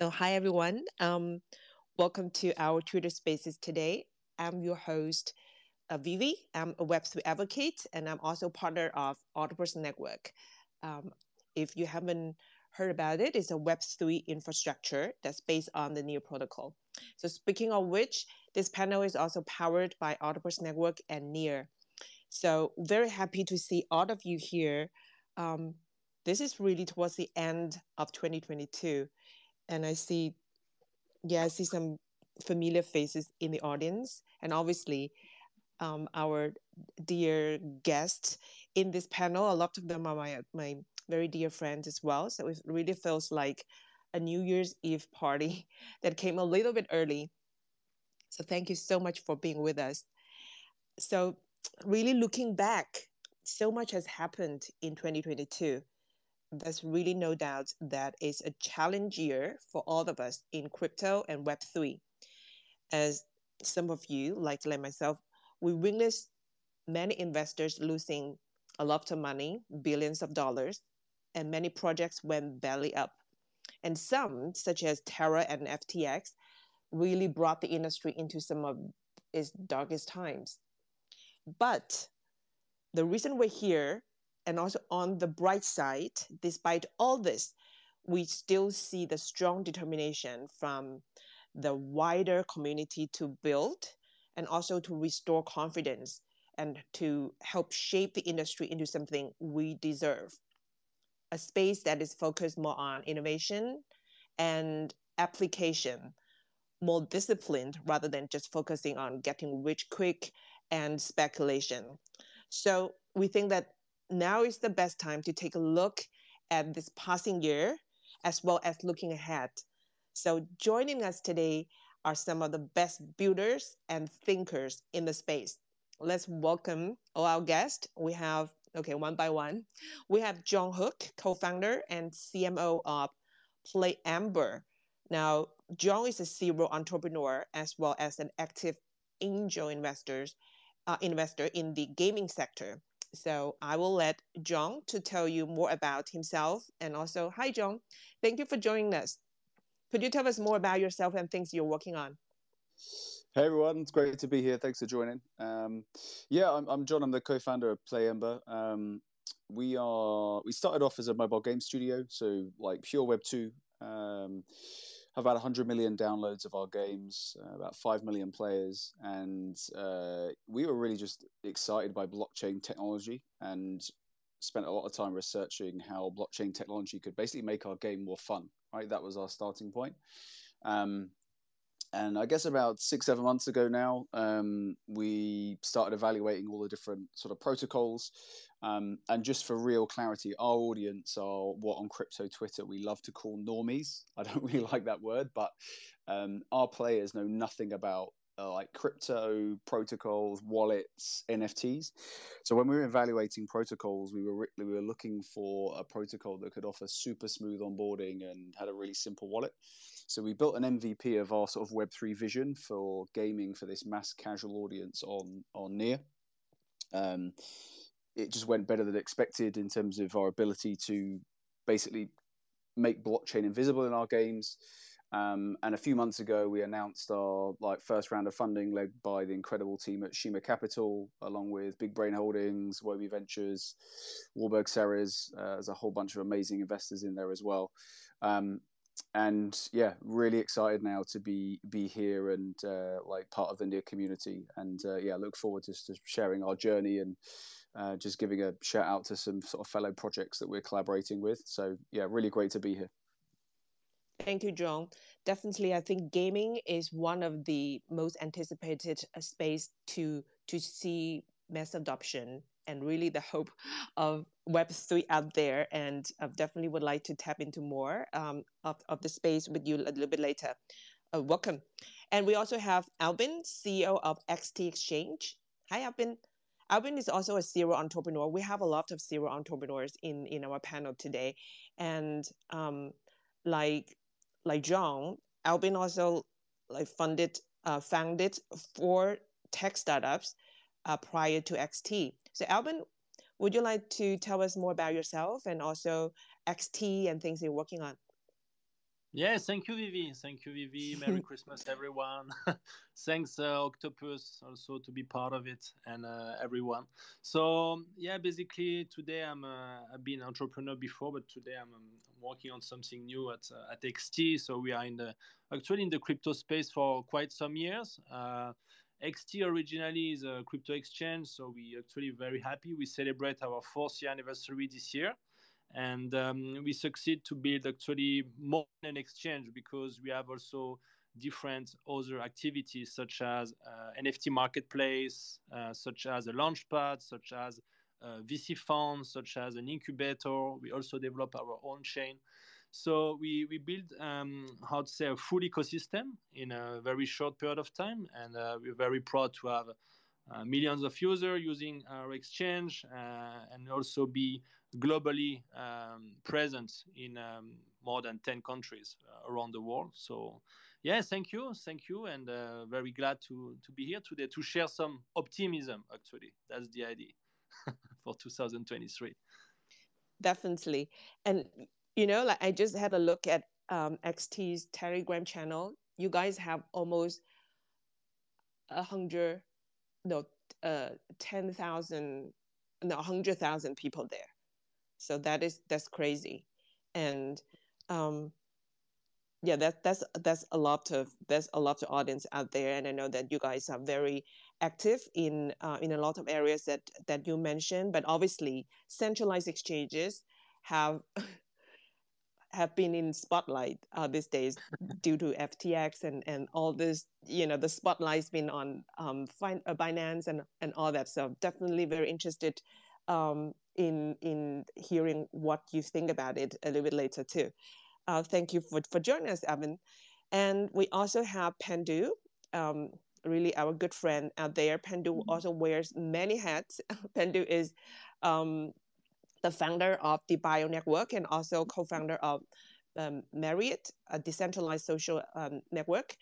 So, hi everyone. Um, welcome to our Twitter Spaces today. I'm your host, uh, Vivi. I'm a Web3 advocate, and I'm also partner of Octopus Network. Um, if you haven't heard about it, it's a Web3 infrastructure that's based on the Near protocol. So, speaking of which, this panel is also powered by Octopus Network and Near. So, very happy to see all of you here. Um, this is really towards the end of 2022 and I see, yeah, I see some familiar faces in the audience, and obviously, um, our dear guests in this panel. A lot of them are my my very dear friends as well. So it really feels like a New Year's Eve party that came a little bit early. So thank you so much for being with us. So really looking back, so much has happened in 2022 there's really no doubt that it's a challenge year for all of us in crypto and Web3. As some of you, like, like myself, we witnessed many investors losing a lot of money, billions of dollars, and many projects went belly up. And some, such as Terra and FTX, really brought the industry into some of its darkest times. But the reason we're here and also on the bright side, despite all this, we still see the strong determination from the wider community to build and also to restore confidence and to help shape the industry into something we deserve. A space that is focused more on innovation and application, more disciplined rather than just focusing on getting rich quick and speculation. So we think that now is the best time to take a look at this passing year as well as looking ahead. So, joining us today are some of the best builders and thinkers in the space. Let's welcome all our guests. We have, okay, one by one. We have John Hook, co founder and CMO of PlayEmber. Now, John is a serial entrepreneur as well as an active angel investors, uh, investor in the gaming sector. So I will let John to tell you more about himself and also, hi, John. Thank you for joining us. Could you tell us more about yourself and things you're working on? Hey everyone, it's great to be here. Thanks for joining. Um, yeah, I'm, I'm, John. I'm the co-founder of PlayEmber. Um, we are we started off as a mobile game studio, so like pure Web two. Um, have about 100 million downloads of our games, uh, about 5 million players. And uh, we were really just excited by blockchain technology and spent a lot of time researching how blockchain technology could basically make our game more fun, right? That was our starting point. Um, and I guess about six, seven months ago now, um, we started evaluating all the different sort of protocols. Um, and just for real clarity, our audience are what on crypto Twitter we love to call normies. I don't really like that word, but um, our players know nothing about uh, like crypto protocols, wallets, NFTs. So when we were evaluating protocols, we were we were looking for a protocol that could offer super smooth onboarding and had a really simple wallet. So we built an MVP of our sort of Web3 vision for gaming for this mass casual audience on on Near. Um, it just went better than expected in terms of our ability to basically make blockchain invisible in our games. Um, and a few months ago, we announced our like first round of funding, led by the incredible team at Shima Capital, along with Big Brain Holdings, Wobi Ventures, Warburg Serres. Uh, there's a whole bunch of amazing investors in there as well. Um, and yeah, really excited now to be be here and uh, like part of the near community. And uh, yeah, look forward to, to, sharing our journey and uh, just giving a shout out to some sort of fellow projects that we're collaborating with. So yeah, really great to be here. Thank you, John. Definitely, I think gaming is one of the most anticipated uh, space to to see mass adoption and really the hope of Web3 out there. And I definitely would like to tap into more um, of, of the space with you a little bit later. Uh, welcome. And we also have Albin, CEO of XT Exchange. Hi, Albin. Albin is also a serial entrepreneur. We have a lot of serial entrepreneurs in, in our panel today. And um, like like John, Albin also like funded uh, founded four tech startups uh, prior to XT. So, Albin, would you like to tell us more about yourself and also XT and things you're working on? Yes, thank you, Vivi. Thank you, Vivi. Merry Christmas, everyone. Thanks, uh, Octopus, also to be part of it, and uh, everyone. So, yeah, basically today I'm uh, I've been an entrepreneur before, but today I'm, um, working on something new at uh, at XT. So we are in the actually in the crypto space for quite some years. Uh, XT originally is a crypto exchange, so we actually very happy. We celebrate our fourth year anniversary this year and um, we succeed to build actually more than an exchange because we have also different other activities such as uh, NFT marketplace, uh, such as a launchpad, such as a VC funds, such as an incubator. We also develop our own chain. So we, we build, um, how to say, a full ecosystem in a very short period of time. And uh, we're very proud to have uh, millions of users using our exchange uh, and also be globally um, present in um, more than 10 countries uh, around the world. So, yeah, thank you. Thank you. And uh, very glad to, to be here today to share some optimism, actually. That's the idea for 2023. Definitely. And, you know, like I just had a look at um, XT's Telegram channel. You guys have almost a hundred, no, uh, 10,000, no, 100,000 people there. So that is that's crazy. And um yeah that that's that's a lot of there's a lot of audience out there. And i know that you guys are very active in uh, in a lot of areas that that you mentioned. But obviously centralized exchanges have have been in spotlight uh, these days due to FTX and, and all this, you know, the spotlight's been on um, fin- uh, Binance and, and all that. So definitely very interested um, in in hearing what you think about it a little bit later too. Uh, thank you for, for joining us, Evan. And we also have Pandu, um, really our good friend out there. Pandu mm-hmm. also wears many hats. Pandu is um, the founder of DeBio Network and also co-founder of um, Myriad, a decentralized social um, network.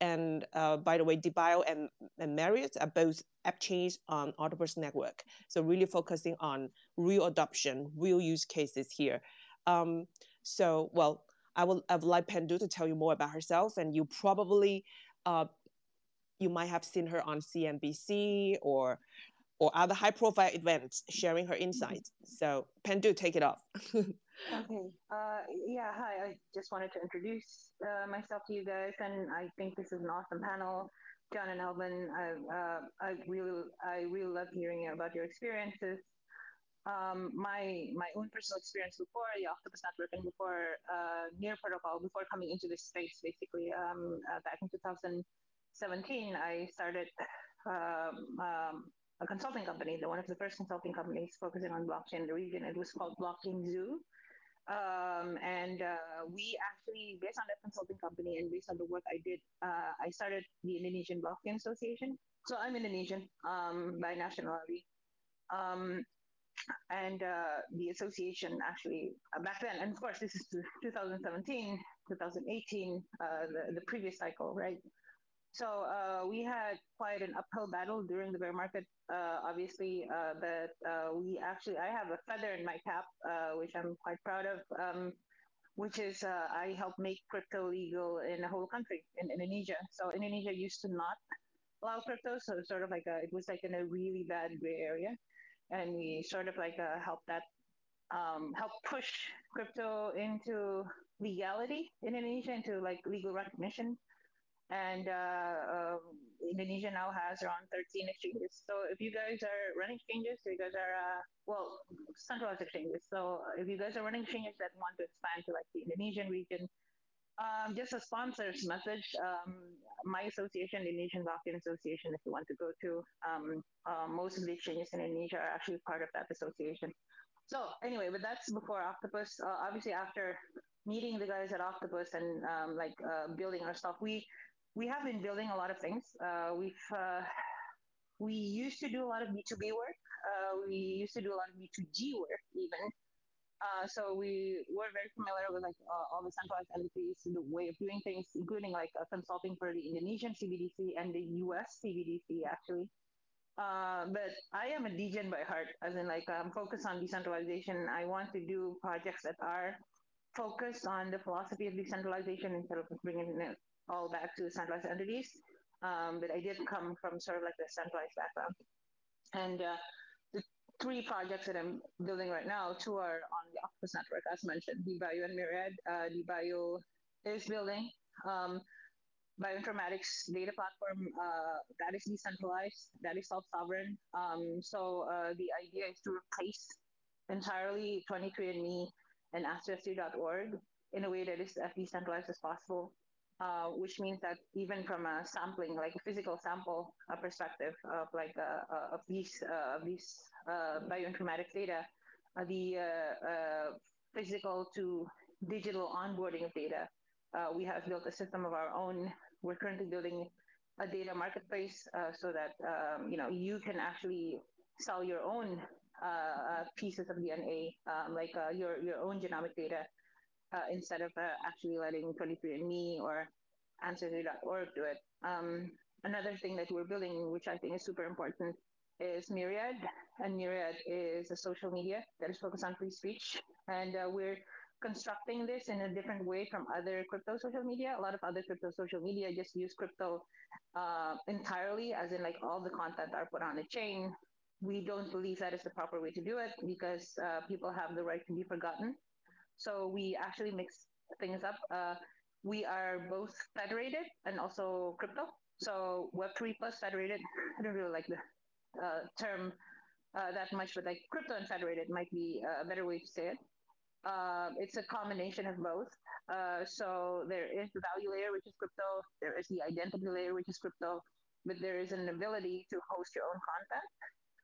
And uh, by the way, DeBio and, and Myriad are both app chains on Octopus Network. So really focusing on real adoption, real use cases here. Um, so, well, I will I would like Pandu to tell you more about herself, and you probably uh, you might have seen her on CNBC or or other high profile events sharing her insights. So Pandu, take it off. okay. Uh, yeah. Hi. I just wanted to introduce uh, myself to you guys, and I think this is an awesome panel. John and Alvin, I, uh, I really, I really love hearing about your experiences. Um, my my own personal experience before the Octopus Network and before uh, Near Protocol, before coming into this space, basically um, uh, back in 2017, I started um, um a consulting company, the one of the first consulting companies focusing on blockchain in the region. It was called Blockchain Zoo. Um, and uh, we actually, based on that consulting company and based on the work I did, uh, I started the Indonesian Blockchain Association. So I'm Indonesian um, by nationality. Um, and uh, the association actually, uh, back then, and of course, this is 2017, 2018, uh, the, the previous cycle, right? So uh, we had quite an uphill battle during the bear market, uh, obviously, uh, but uh, we actually, I have a feather in my cap, uh, which I'm quite proud of, um, which is uh, I helped make crypto legal in the whole country, in Indonesia. So Indonesia used to not allow crypto, so sort of like a, it was like in a really bad gray area, and we sort of like helped that, um, help push crypto into legality in Indonesia, into like legal recognition and uh, uh, Indonesia now has around 13 exchanges. So if you guys are running exchanges, you guys are uh, well centralized exchanges. So if you guys are running exchanges that want to expand to like the Indonesian region, um, just a sponsor's message. Um, my association, the Indonesian Blockchain Association, if you want to go to, um, uh, most of the exchanges in Indonesia are actually part of that association. So anyway, but that's before Octopus. Uh, obviously, after meeting the guys at Octopus and um, like uh, building our stuff, we we have been building a lot of things. Uh, we've uh, we used to do a lot of B2B work. Uh, we used to do a lot of B2G work even. Uh, so we were very familiar with like uh, all the centralized entities, the way of doing things, including like consulting for the Indonesian CBDC and the US CBDC actually. Uh, but I am a degen by heart, as in like I'm focused on decentralization. I want to do projects that are focused on the philosophy of decentralization instead of bringing it all back to centralized entities. Um, but I did come from sort of like the centralized background. And uh, the three projects that I'm building right now, two are on the Octopus network, as mentioned, DeBio and Myriad. Uh, DeBio is building um, bioinformatics data platform uh, that is decentralized, that is self-sovereign. Um, so uh, the idea is to replace entirely 23andMe and Ancestry.org in a way that is as decentralized as possible. Uh, which means that even from a sampling, like a physical sample uh, perspective of like uh, uh of these uh, of these bioinformatics data, the physical to digital onboarding of data, we have built a system of our own. We're currently building a data marketplace so that um, you know you can actually sell your own pieces of DNA, um, like your your own genomic data uh, instead of uh, actually letting 23andMe or Ancestry.org do it. Um, another thing that we're building, which I think is super important, is Myriad. And Myriad is a social media that is focused on free speech. And uh, we're constructing this in a different way from other crypto social media. A lot of other crypto social media just use crypto uh, entirely, as in like all the content are put on the chain. We don't believe that is the proper way to do it because uh, people have the right to be forgotten. So we actually mix things up. Uh, we are both federated and also crypto. So Web3 plus federated. I don't really like the uh, term uh, that much, but like crypto and federated might be a better way to say it. Uh, it's a combination of both. Uh, so there is the value layer, which is crypto. There is the identity layer, which is crypto. But there is an ability to host your own content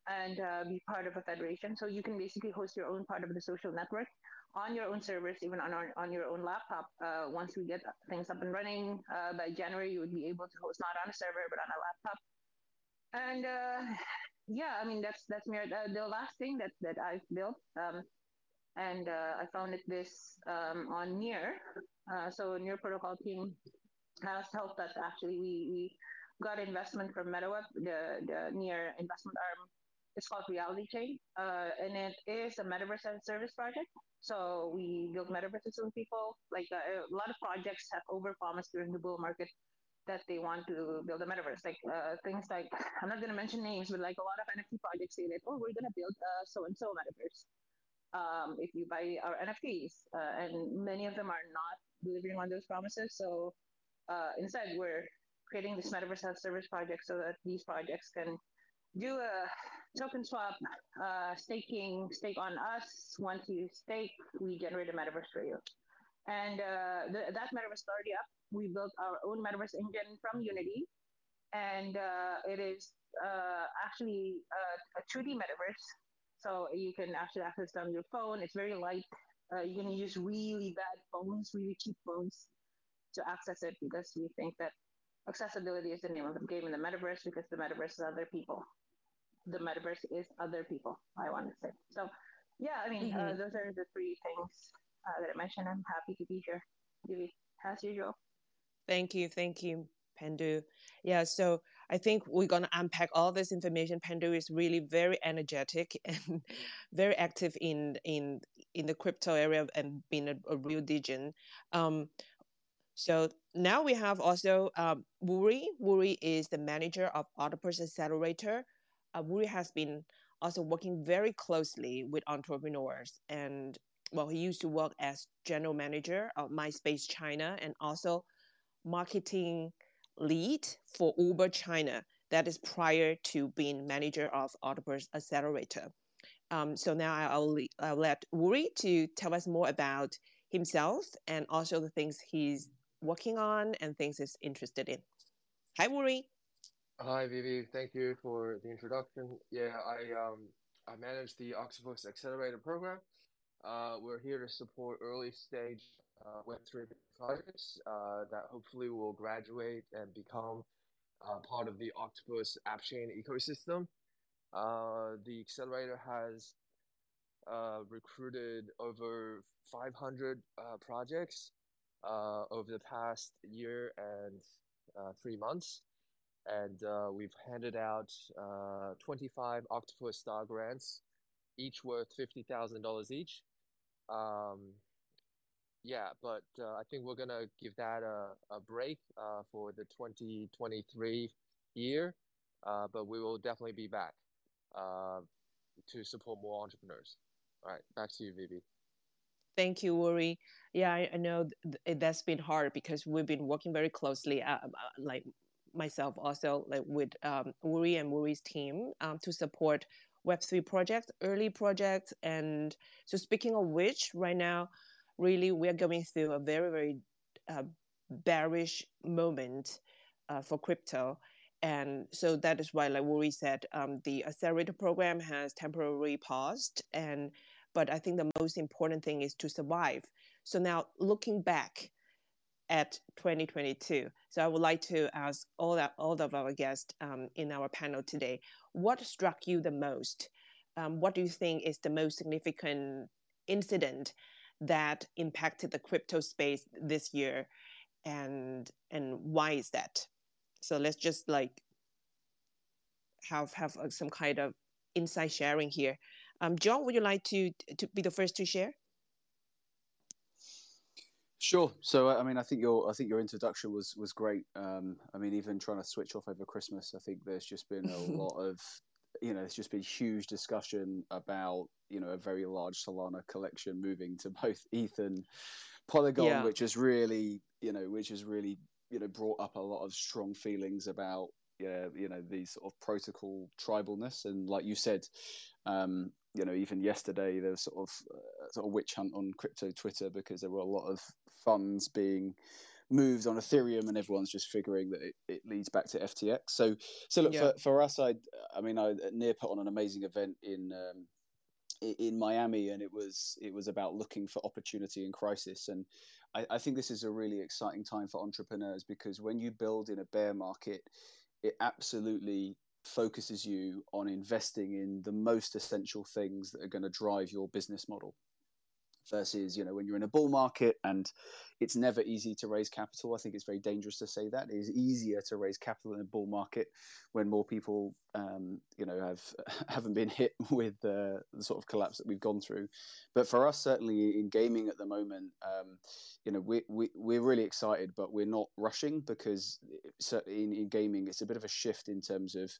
and uh, be part of a federation. So you can basically host your own part of the social network on your own servers, even on our, on your own laptop. Uh, once we get things up and running uh, by January, you would be able to host not on a server but on a laptop. And uh, yeah, I mean that's that's mere, uh, the last thing that that I've built. Um, and uh, I founded this um, on Near. Uh, so Near Protocol team has helped us actually. We we got investment from MetaWeb, the the Near investment arm it's called Reality Chain, uh, and it is a metaverse as a service project. So we build metaverses with people. Like uh, a lot of projects have overpromised during the bull market that they want to build a metaverse. Like uh, things like I'm not going to mention names, but like a lot of NFT projects say that oh we're going to build a so and so metaverse. Um, if you buy our NFTs, uh, and many of them are not delivering on those promises. So uh, instead, we're creating this metaverse as service project so that these projects can do a token swap, uh, staking, stake on us. Once you stake, we generate a metaverse for you. And uh, the, that metaverse is already up. We built our own metaverse engine from Unity. And uh, it is uh, actually a, a 2D metaverse. So you can actually access it on your phone. It's very light. Uh, you can use really bad phones, really cheap phones to access it because we think that accessibility is the name of the game in the metaverse because the metaverse is other people the metaverse is other people. I want to say so. Yeah, I mean, uh, mm-hmm. uh, those are the three things uh, that I mentioned. I'm happy to be here, as usual. Thank you, thank you, Pandu. Yeah, so I think we're gonna unpack all this information. Pandu is really very energetic and very active in in in the crypto area and being a, a real degen. Um, so now we have also um, Wuri. Wuri is the manager of Octopus Accelerator, uh, Wuri has been also working very closely with entrepreneurs and well he used to work as general manager of myspace china and also marketing lead for uber china that is prior to being manager of octopus accelerator um, so now I'll, I'll let Wuri to tell us more about himself and also the things he's working on and things he's interested in. Hi, Wuri. Hi, Vivi. Thank you for the introduction. Yeah, I um I manage the Octopus Accelerator program. Uh, we're here to support early stage uh, Web3 projects uh, that hopefully will graduate and become uh, part of the Octopus app chain ecosystem. Uh, the accelerator has uh, recruited over 500 uh, projects uh, over the past year and three months and uh, we've handed out uh, 25 Octopus Star grants, each worth $50,000 each. Um, yeah, but uh, I think we're gonna give that a, a break uh, for the 2023 year. Uh, but we will definitely be back uh, to support more entrepreneurs. All right, back to you, Vivi. Thank you, Uri. Yeah, I, know th- that's been hard because we've been working very closely, like myself also, like with um, Uri and Uri's team um, to support Web3 projects, early projects. And so, speaking of which, right now, really, we're going through a very, very uh, bearish moment uh, for crypto. And so that is why, like Uri said, um, the accelerator program has temporarily paused. And but I think the most important thing is to survive. So now looking back at 2022, so I would like to ask all that all of our guests um, in our panel today, what struck you the most? Um, what do you think is the most significant incident that impacted the crypto space this year, and and why is that? So let's just like have have uh, some kind of insight sharing here. Um, John, would you like to to be the first to share? Sure. So, I mean, I think your I think your introduction was was great. Um, I mean, even trying to switch off over Christmas, I think there's just been a lot of, you know, there's just been huge discussion about you know a very large Solana collection moving to both ETH and Polygon, yeah. which has really you know which has really you know brought up a lot of strong feelings about yeah, you know, these sort of protocol tribalness. And like you said, um, you know, even yesterday there was sort of uh, sort of witch hunt on crypto Twitter because there were a lot of funds being moved on Ethereum, and everyone's just figuring that it, it leads back to FTX. So, so look yeah. for, for us, I, I mean, I near put on an amazing event in um, in Miami, and it was it was about looking for opportunity in crisis. And I, I think this is a really exciting time for entrepreneurs because when you build in a bear market, it absolutely focuses you on investing in the most essential things that are going to drive your business model versus you know when you're in a bull market and it's never easy to raise capital. I think it's very dangerous to say that. It is easier to raise capital in a bull market when more people um, you know have haven't been hit with the sort of collapse that we've gone through. But for us certainly in gaming at the moment um, you know we, we we're really excited but we're not rushing because in, in gaming it's a bit of a shift in terms of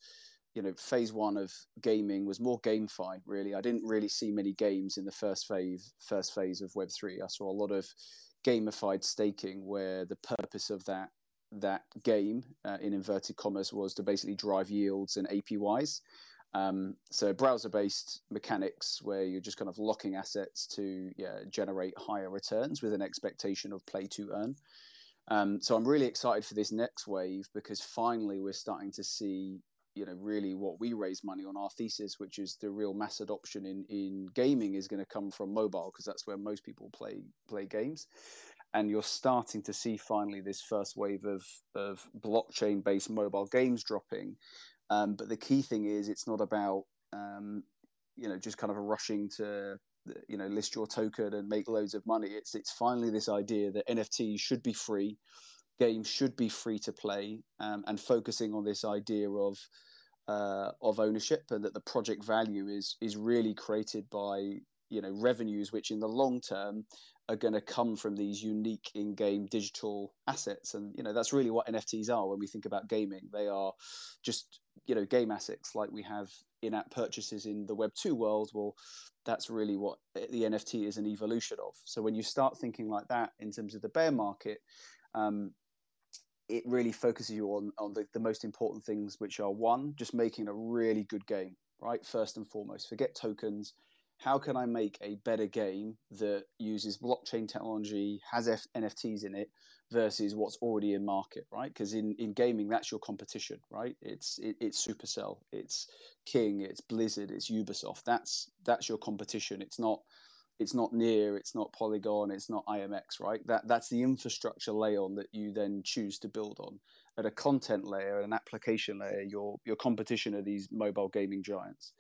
you know phase one of gaming was more GameFi really. I didn't really see many games in the first phase first phase of web3 i saw a lot of gamified staking where the purpose of that that game uh, in inverted commas was to basically drive yields and apys um, so browser based mechanics where you're just kind of locking assets to yeah, generate higher returns with an expectation of play to earn. Um, so I'm really excited for this next wave because finally we're starting to see you know really what we raise money on our thesis which is the real mass adoption in in gaming is going to come from mobile because that's where most people play play games. And you're starting to see finally this first wave of of blockchain based mobile games dropping. Um, but the key thing is it's not about um, you know just kind of rushing to you know list your token and make loads of money. It's it's finally this idea that nfts should be free games should be free to play um, and focusing on this idea of uh, of ownership and that the project value is is really created by you know revenues which in the long term are going to come from these unique in-game digital assets. And you know that's really what nfts are when we think about gaming. They are just you know game assets like we have in-app purchases in the web 2 world. Well that's really what the nft is an evolution of. So when you start thinking like that in terms of the bear market um, it really focuses you on on the, the most important things, which are one, just making a really good game, right? First and foremost, forget tokens. How can I make a better game that uses blockchain technology, has F- NFTs in it, versus what's already in market, right? Because in, in gaming, that's your competition, right? It's it, it's Supercell, it's King, it's Blizzard, it's Ubisoft. That's that's your competition. It's not it's not near it's not polygon it's not imx right that that's the infrastructure layer on that you then choose to build on at a content layer an application layer your your competition are these mobile gaming giants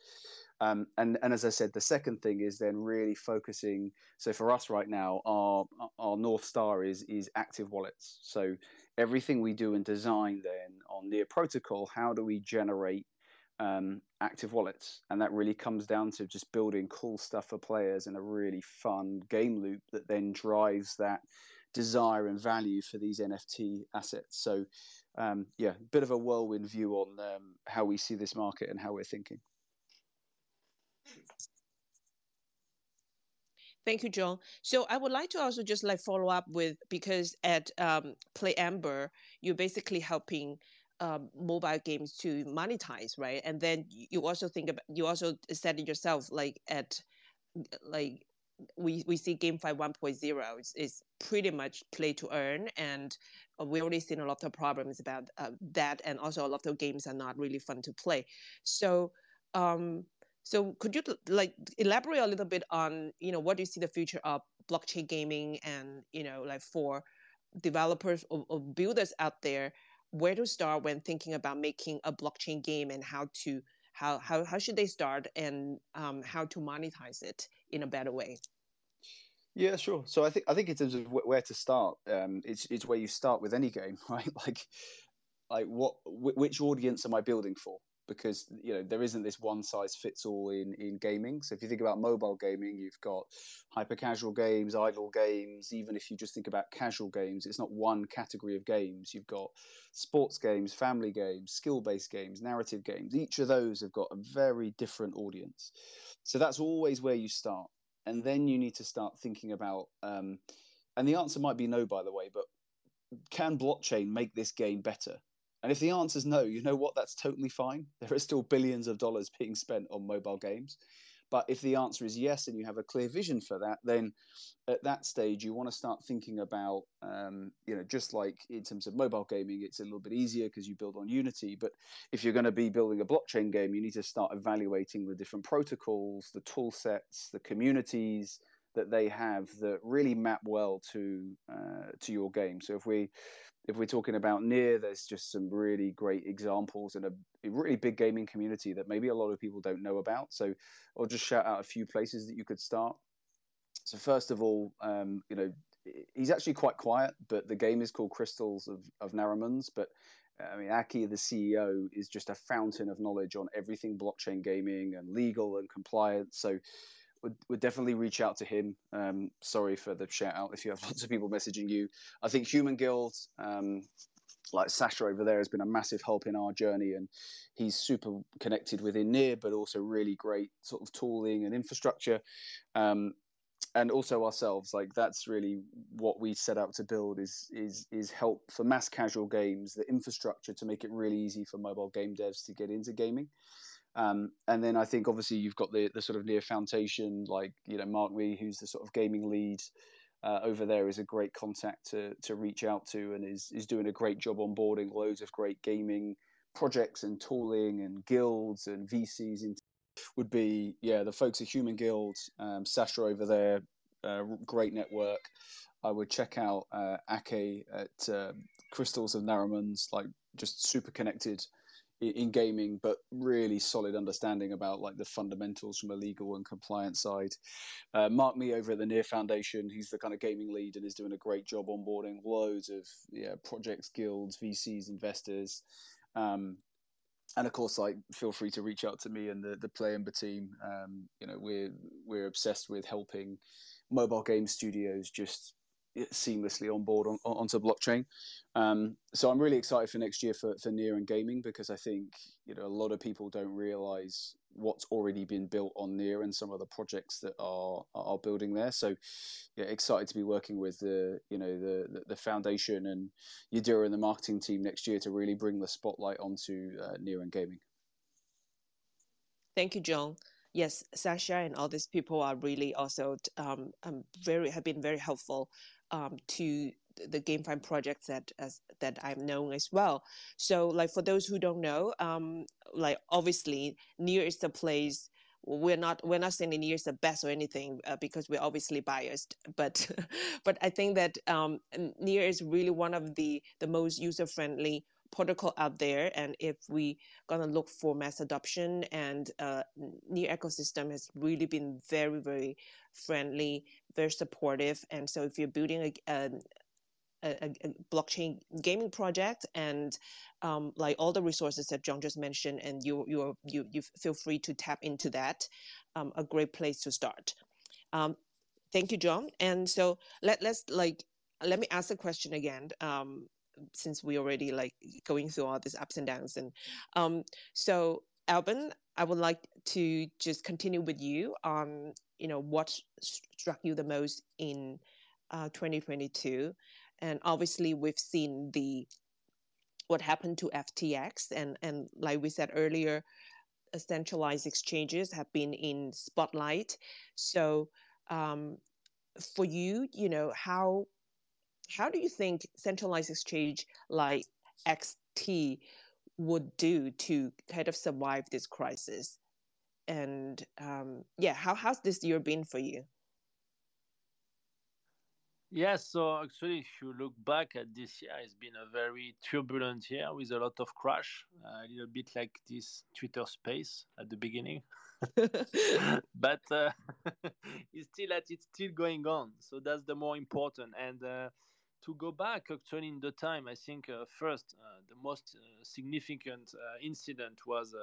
um, and and as I said, the second thing is then really focusing. So for us right now, our our north star is is active wallets. So everything we do in design then on near protocol, how do we generate um, active wallets, and that really comes down to just building cool stuff for players and a really fun game loop that then drives that desire and value for these NFT assets. So, um, yeah, a bit of a whirlwind view on um, how we see this market and how we're thinking. Thank you, John. So I would like to also just like follow up with because at um, PlayEmber, you're basically helping um, mobile games to monetize, right? And then you also think about you also said it yourself, like at like we we see GameFi 1.0 is, is pretty much play to earn, and we already seen a lot of problems about uh, that, and also a lot of games are not really fun to play. So. Um, so could you like elaborate a little bit on you know what do you see the future of blockchain gaming and you know like for developers or, or builders out there where to start when thinking about making a blockchain game and how to how how, how should they start and um, how to monetize it in a better way? Yeah sure. So i think i think in terms of where to start um, it's, it's where you start with any game right? Like like what which audience am i building for because you know there isn't this one size fits all in in gaming. So if you think about mobile gaming, you've got hyper casual games, idle games. Even if you just think about casual games, it's not one category of games. You've got sports games, family games, skill based games, narrative games. Each of those have got a very different audience. So that's always where you start, and then you need to start thinking about. Um, and the answer might be no, by the way, but can blockchain make this game better? And if the answer is no, you know what? That's totally fine. There are still billions of dollars being spent on mobile games. But if the answer is yes and you have a clear vision for that, then at that stage you want to start thinking about, um, you know, just like in terms of mobile gaming, it's a little bit easier because you build on Unity. But if you're going to be building a blockchain game, you need to start evaluating the different protocols, the tool sets, the communities that they have that really map well to uh, to your game. So if we if we're talking about near, there's just some really great examples and a, really big gaming community that maybe a lot of people don't know about. So I'll just shout out a few places that you could start. So first of all, um, you know, he's actually quite quiet, but the game is called Crystals of, of. But I mean, Aki, the CEO, is just a fountain of knowledge on everything blockchain gaming and legal and compliance. So would, would definitely reach out to him. Um, sorry for the shout out if you have lots of people messaging you. I think Human Guild, um, like Sasha over there, has been a massive help in our journey, and he's super connected within Near, but also really great sort of tooling and infrastructure. Um, and also ourselves, like that's really what we set out to build is is is help for mass casual games, the infrastructure to make it really easy for mobile game devs to get into gaming. Um, and then I think obviously you've got the the sort of near foundation, like you know Mark Wee, who's the sort of gaming lead uh, over there, is a great contact to to reach out to, and is is doing a great job onboarding loads of great gaming projects and tooling and guilds and VCs. In, would be yeah the folks at Human Guild, um, Sasha over there, uh, great network. I would check out uh, Ake at uh, Crystals of Naramunz, like just super connected in gaming, but really solid understanding about like the fundamentals from a legal and compliance side. Uh, Mark Me over at the Near Foundation, he's the kind of gaming lead and is doing a great job onboarding loads of yeah projects, guilds, VCs, investors. Um, and of course, like feel free to reach out to me and the the PlayEmber team. Um, you know, we're we're obsessed with helping mobile game studios just seamlessly on board on, onto blockchain. Um, so I'm really excited for next year for, for Near and gaming because I think you know a lot of people don't realize what's already been built on Near and some of the projects that are are building there. So yeah, excited to be working with the you know the the, foundation and Yadira and the marketing team next year to really bring the spotlight onto uh, Near and gaming. Thank you, John yes, Sasha and all these people are really also um, um, very have been very helpful um, to the GameFi projects that as that I'm known as well. So like for those who don't know, um, like obviously Near is the place we're not we're not saying Near is the best or anything uh, because we're obviously biased but but i think that um, Near is really one of the the most user friendly protocol out there and if we gonna look for mass adoption and uh, Near ecosystem has really been very very friendly very supportive and so if you're building a, a a, a, blockchain gaming project and um, like all the resources that John just mentioned, and you you you you feel free to tap into that. Um, a great place to start. Um, thank you, John. And so let let's like let me ask the question again. Um, since we already like going through all these ups and downs, and um, so Alban, I would like to just continue with you on you know what struck you the most in uh, 2022 and obviously we've seen the what happened to FTX and and like we said earlier centralized exchanges have been in spotlight. So um, for you you know how how do you think centralized exchange like xt would do to kind of survive this crisis and um, yeah how has this year been for you Yes, so actually, if you look back at this year, it's been a very turbulent year with a lot of crash, a little bit like this Twitter space at the beginning. but uh, it's still at it's still going on, so that's the more important. And uh, to go back actually in the time, I think uh, first uh, the most uh, significant incident was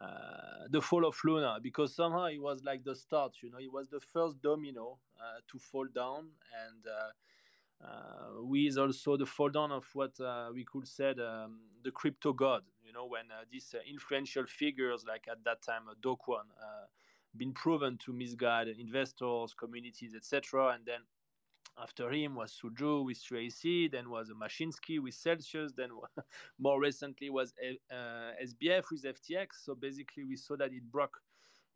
uh, the fall of Luna because somehow it was like the start, you know, it was the first domino uh, to fall down, and uh, uh with also the fall down of what uh, we could say um, the crypto god, you know, when uh, these influential figures like at that time Kwon been proven to misguide investors, communities, etc., and then after him was Su Zhu with 3AC, then was Mashinsky with Celsius, then more recently was uh, SBF with FTX. So basically, we saw that it broke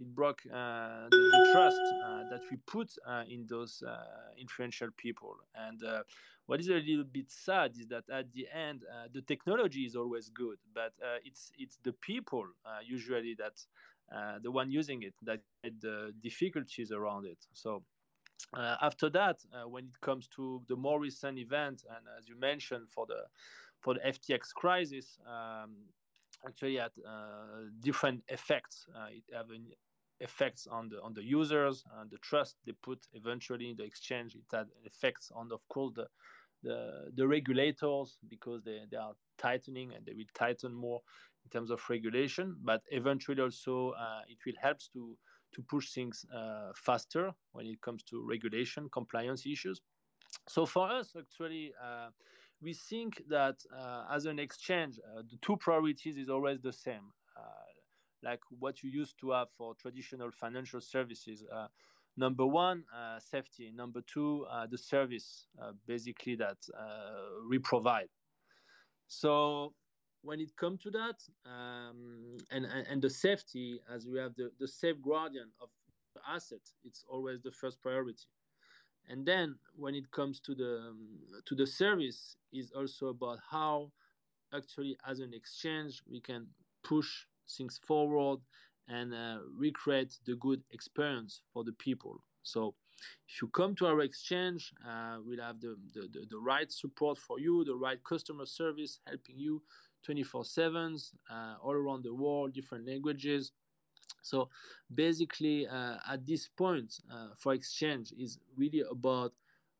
it broke uh, the, the, trust uh, that we put uh, in those uh, influential people. And uh, what is a little bit sad is that at the end, the technology is always good, but it's it's the people usually that the one using it that the difficulties around it. So uh, after that, uh, when it comes to the more recent event, and as you mentioned, for the for the FTX crisis, um, actually had uh, different effects. Uh, it having effects on the on the users and the trust they put eventually in the exchange. It had effects on, of course, the the, the regulators because they, they are tightening and they will tighten more in terms of regulation. But eventually, also, uh, it will help to to push things uh, faster when it comes to regulation compliance issues. So for us, actually, uh, we think that uh, as an exchange, uh, the two priorities is always the same, uh, like what you used to have for traditional financial services. Uh, number one, safety. Number two, the service, basically that we provide. So when it comes to that um, and, and, the safety as we have the, the safe guardian of the asset it's always the first priority. And then when it comes to the um, to the service is also about how actually as an exchange we can push things forward and uh, recreate the good experience for the people. So if you come to our exchange uh, we'll have the, the, the, the right support for you the right customer service helping you 24 7s uh, all around the world, different languages. So basically, uh, at this point uh, for exchange is really about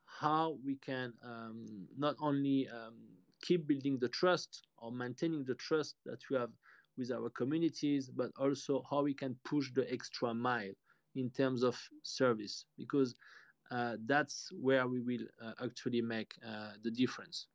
how we can um, not only um, keep building the trust or maintaining the trust that we have with our communities, but also how we can push the extra mile in terms of service, because uh, that's where we will uh, actually make uh, the difference.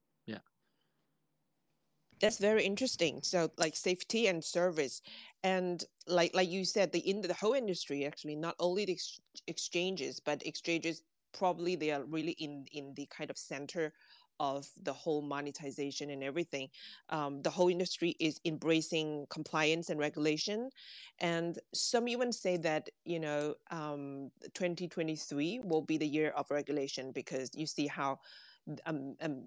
That's very interesting. So, like safety and service, and like like you said, the in the whole industry actually not only the ex- exchanges, but exchanges probably they are really in in the kind of center of the whole monetization and everything. Um, the whole industry is embracing compliance and regulation, and some even say that you know um, 2023 will be the year of regulation because you see how um, um,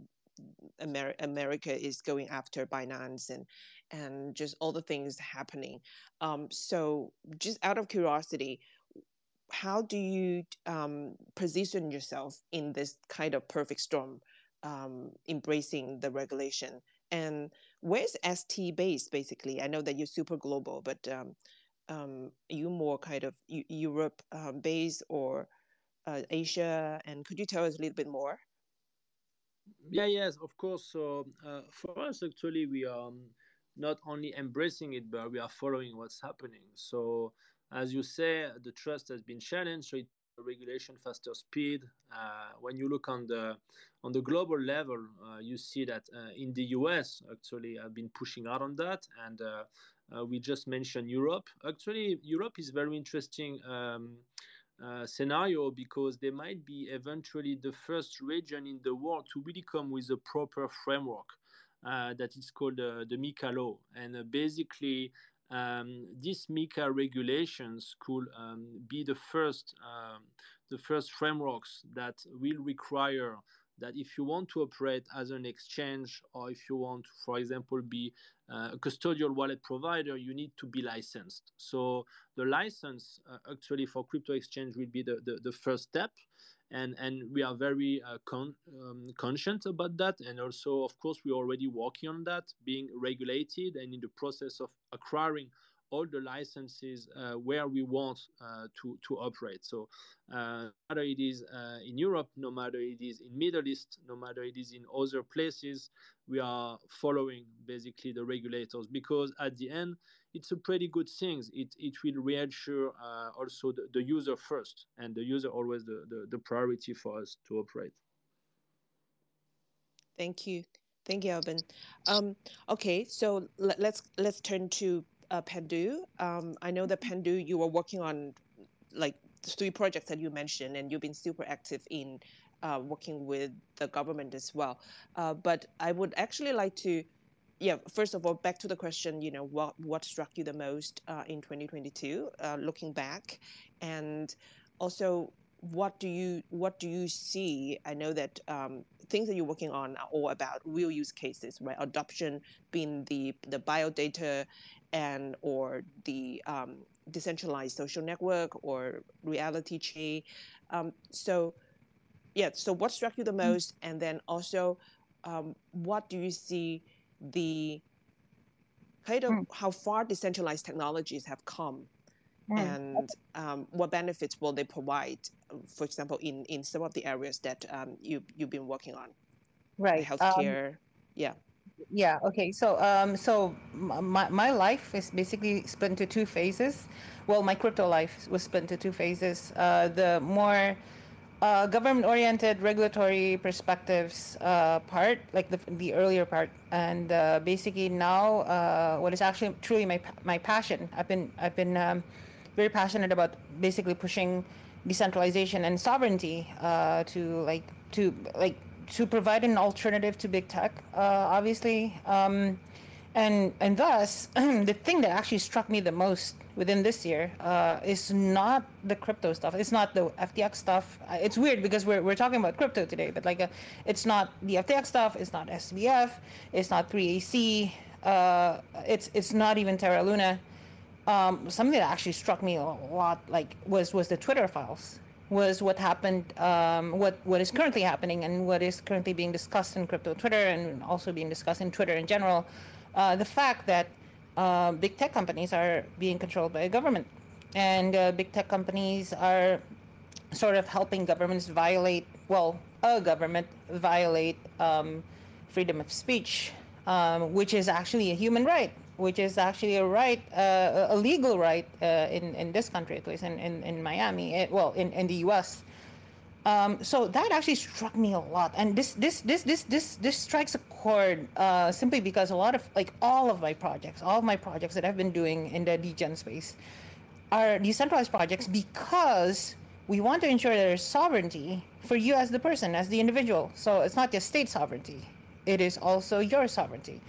Amer- America is going after Binance and and just all the things happening. Um, so, just out of curiosity, how do you um, position yourself in this kind of perfect storm, um, embracing the regulation? And where's XT based? Basically, I know that you're super global, but um, um, you more kind of Europe um, based or uh, Asia? And could you tell us a little bit more? Yeah, yes, of course. So uh, for us, actually, we are um, not only embracing it, but we are following what's happening. So as you say, the trust has been challenged. So it regulation faster speed. Uh, when you look on the on the global level, uh, you see that uh, in the US actually have been pushing out on that, and uh, uh, we just mentioned Europe. Actually, Europe is very interesting. Um, uh, scenario because they might be eventually the first region in the world to really come with a proper framework uh, that is called uh, the MiCA law. And uh, basically, um, these MiCA regulations could um, be the first, um, the first frameworks that will require that if you want to operate as an exchange or if you want for example, be a custodial wallet provider, you need to be licensed. So the license uh, actually for crypto exchange will be the, the, the, first step. And, and we are very uh, con- um, conscious about that. And also, of course, we're already working on that, being regulated and in the process of acquiring all the licenses uh, where we want uh, to, to operate. So uh, no matter it is in Europe, no matter it is in Middle East, no matter it is in other places, we are following basically the regulators because at the end, it's a pretty good thing. It, it will reassure also the, the, user first and the user always the, the, the priority for us to operate. Thank you. Thank you, Alban. Um, okay, so let, let's let's turn to uh, Pandu. Um, I know that Pandu, you were working on like three projects that you mentioned, and you've been super active in uh, working with the government as well. Uh, but I would actually like to, yeah, first of all, back to the question, you know, what what struck you the most uh, in 2022, uh, looking back, and also what do you what do you see? I know that um, things that you're working on are all about real use cases, right? Adoption being the the biodata and or the um, decentralized social network or reality chain. Um, so yeah, so what struck you the mm. most, and then also um, what do you see the kind of mm. how far decentralized technologies have come Mm. and um, what benefits will they provide, for example, in, in some of the areas that um, you, you've been working on? Right. Healthcare. Um, yeah. Yeah. Okay. So, um, so my, my life is basically split into two phases. Well, my crypto life was split into two phases. Uh, the more uh, government-oriented regulatory perspectives uh, part, like the, the earlier part, and uh, basically now uh, what is actually truly my my passion. I've been I've been um, very passionate about basically pushing decentralization and sovereignty uh, to like to like to provide an alternative to big tech, uh, obviously. Um, and and thus, the thing that actually struck me the most within this year uh, is not the crypto stuff. It's not the FTX stuff. It's weird because we're, we're talking about crypto today, but like, uh, it's not the FTX stuff. It's not SBF. It's not 3AC. Uh, it's it's not even Terra Luna um, something that actually struck me a lot like was was the Twitter files was what happened um, what what is currently happening and what is currently being discussed in crypto Twitter and also being discussed in Twitter in general uh, the fact that uh, big tech companies are being controlled by a government. And uh, big tech companies are sort of helping governments violate well a government violate um, freedom of speech um, which is actually a human right which is actually a right, uh, a legal right uh, in in this country, at least in in, in Miami, it, eh, well, in in the U.S. Um, so that actually struck me a lot, and this this this this this this strikes a chord uh, simply because a lot of like all of my projects, all of my projects that I've been doing in the degen space, are decentralized projects because we want to ensure there's sovereignty for you as the person, as the individual. So it's not just state sovereignty; it is also your sovereignty.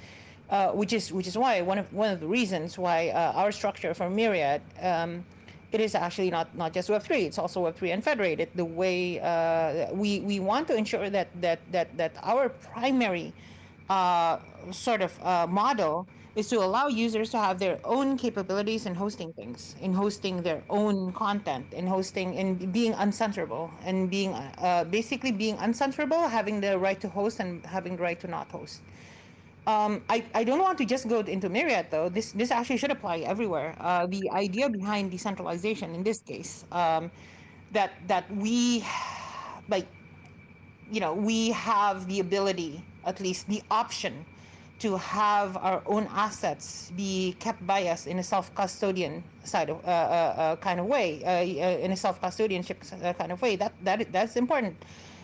Uh, which is which is why one of one of the reasons why uh, our structure for Myriad um, it is actually not not just Web three it's also Web three and federated. The way uh, we we want to ensure that that that that our primary uh, sort of uh, model is to allow users to have their own capabilities in hosting things in hosting their own content in hosting in being uncensorable and being basically being uncensorable having the right to host and having the right to not host um, I, I don't want to just go into Myriad though. This this actually should apply everywhere. Uh, the idea behind decentralization in this case, um, that that we like you know, we have the ability, at least the option, to have our own assets be kept by us in a self-custodian side of uh, uh, uh kind of way, uh, uh, in a self-custodianship kind of way. That that that's important.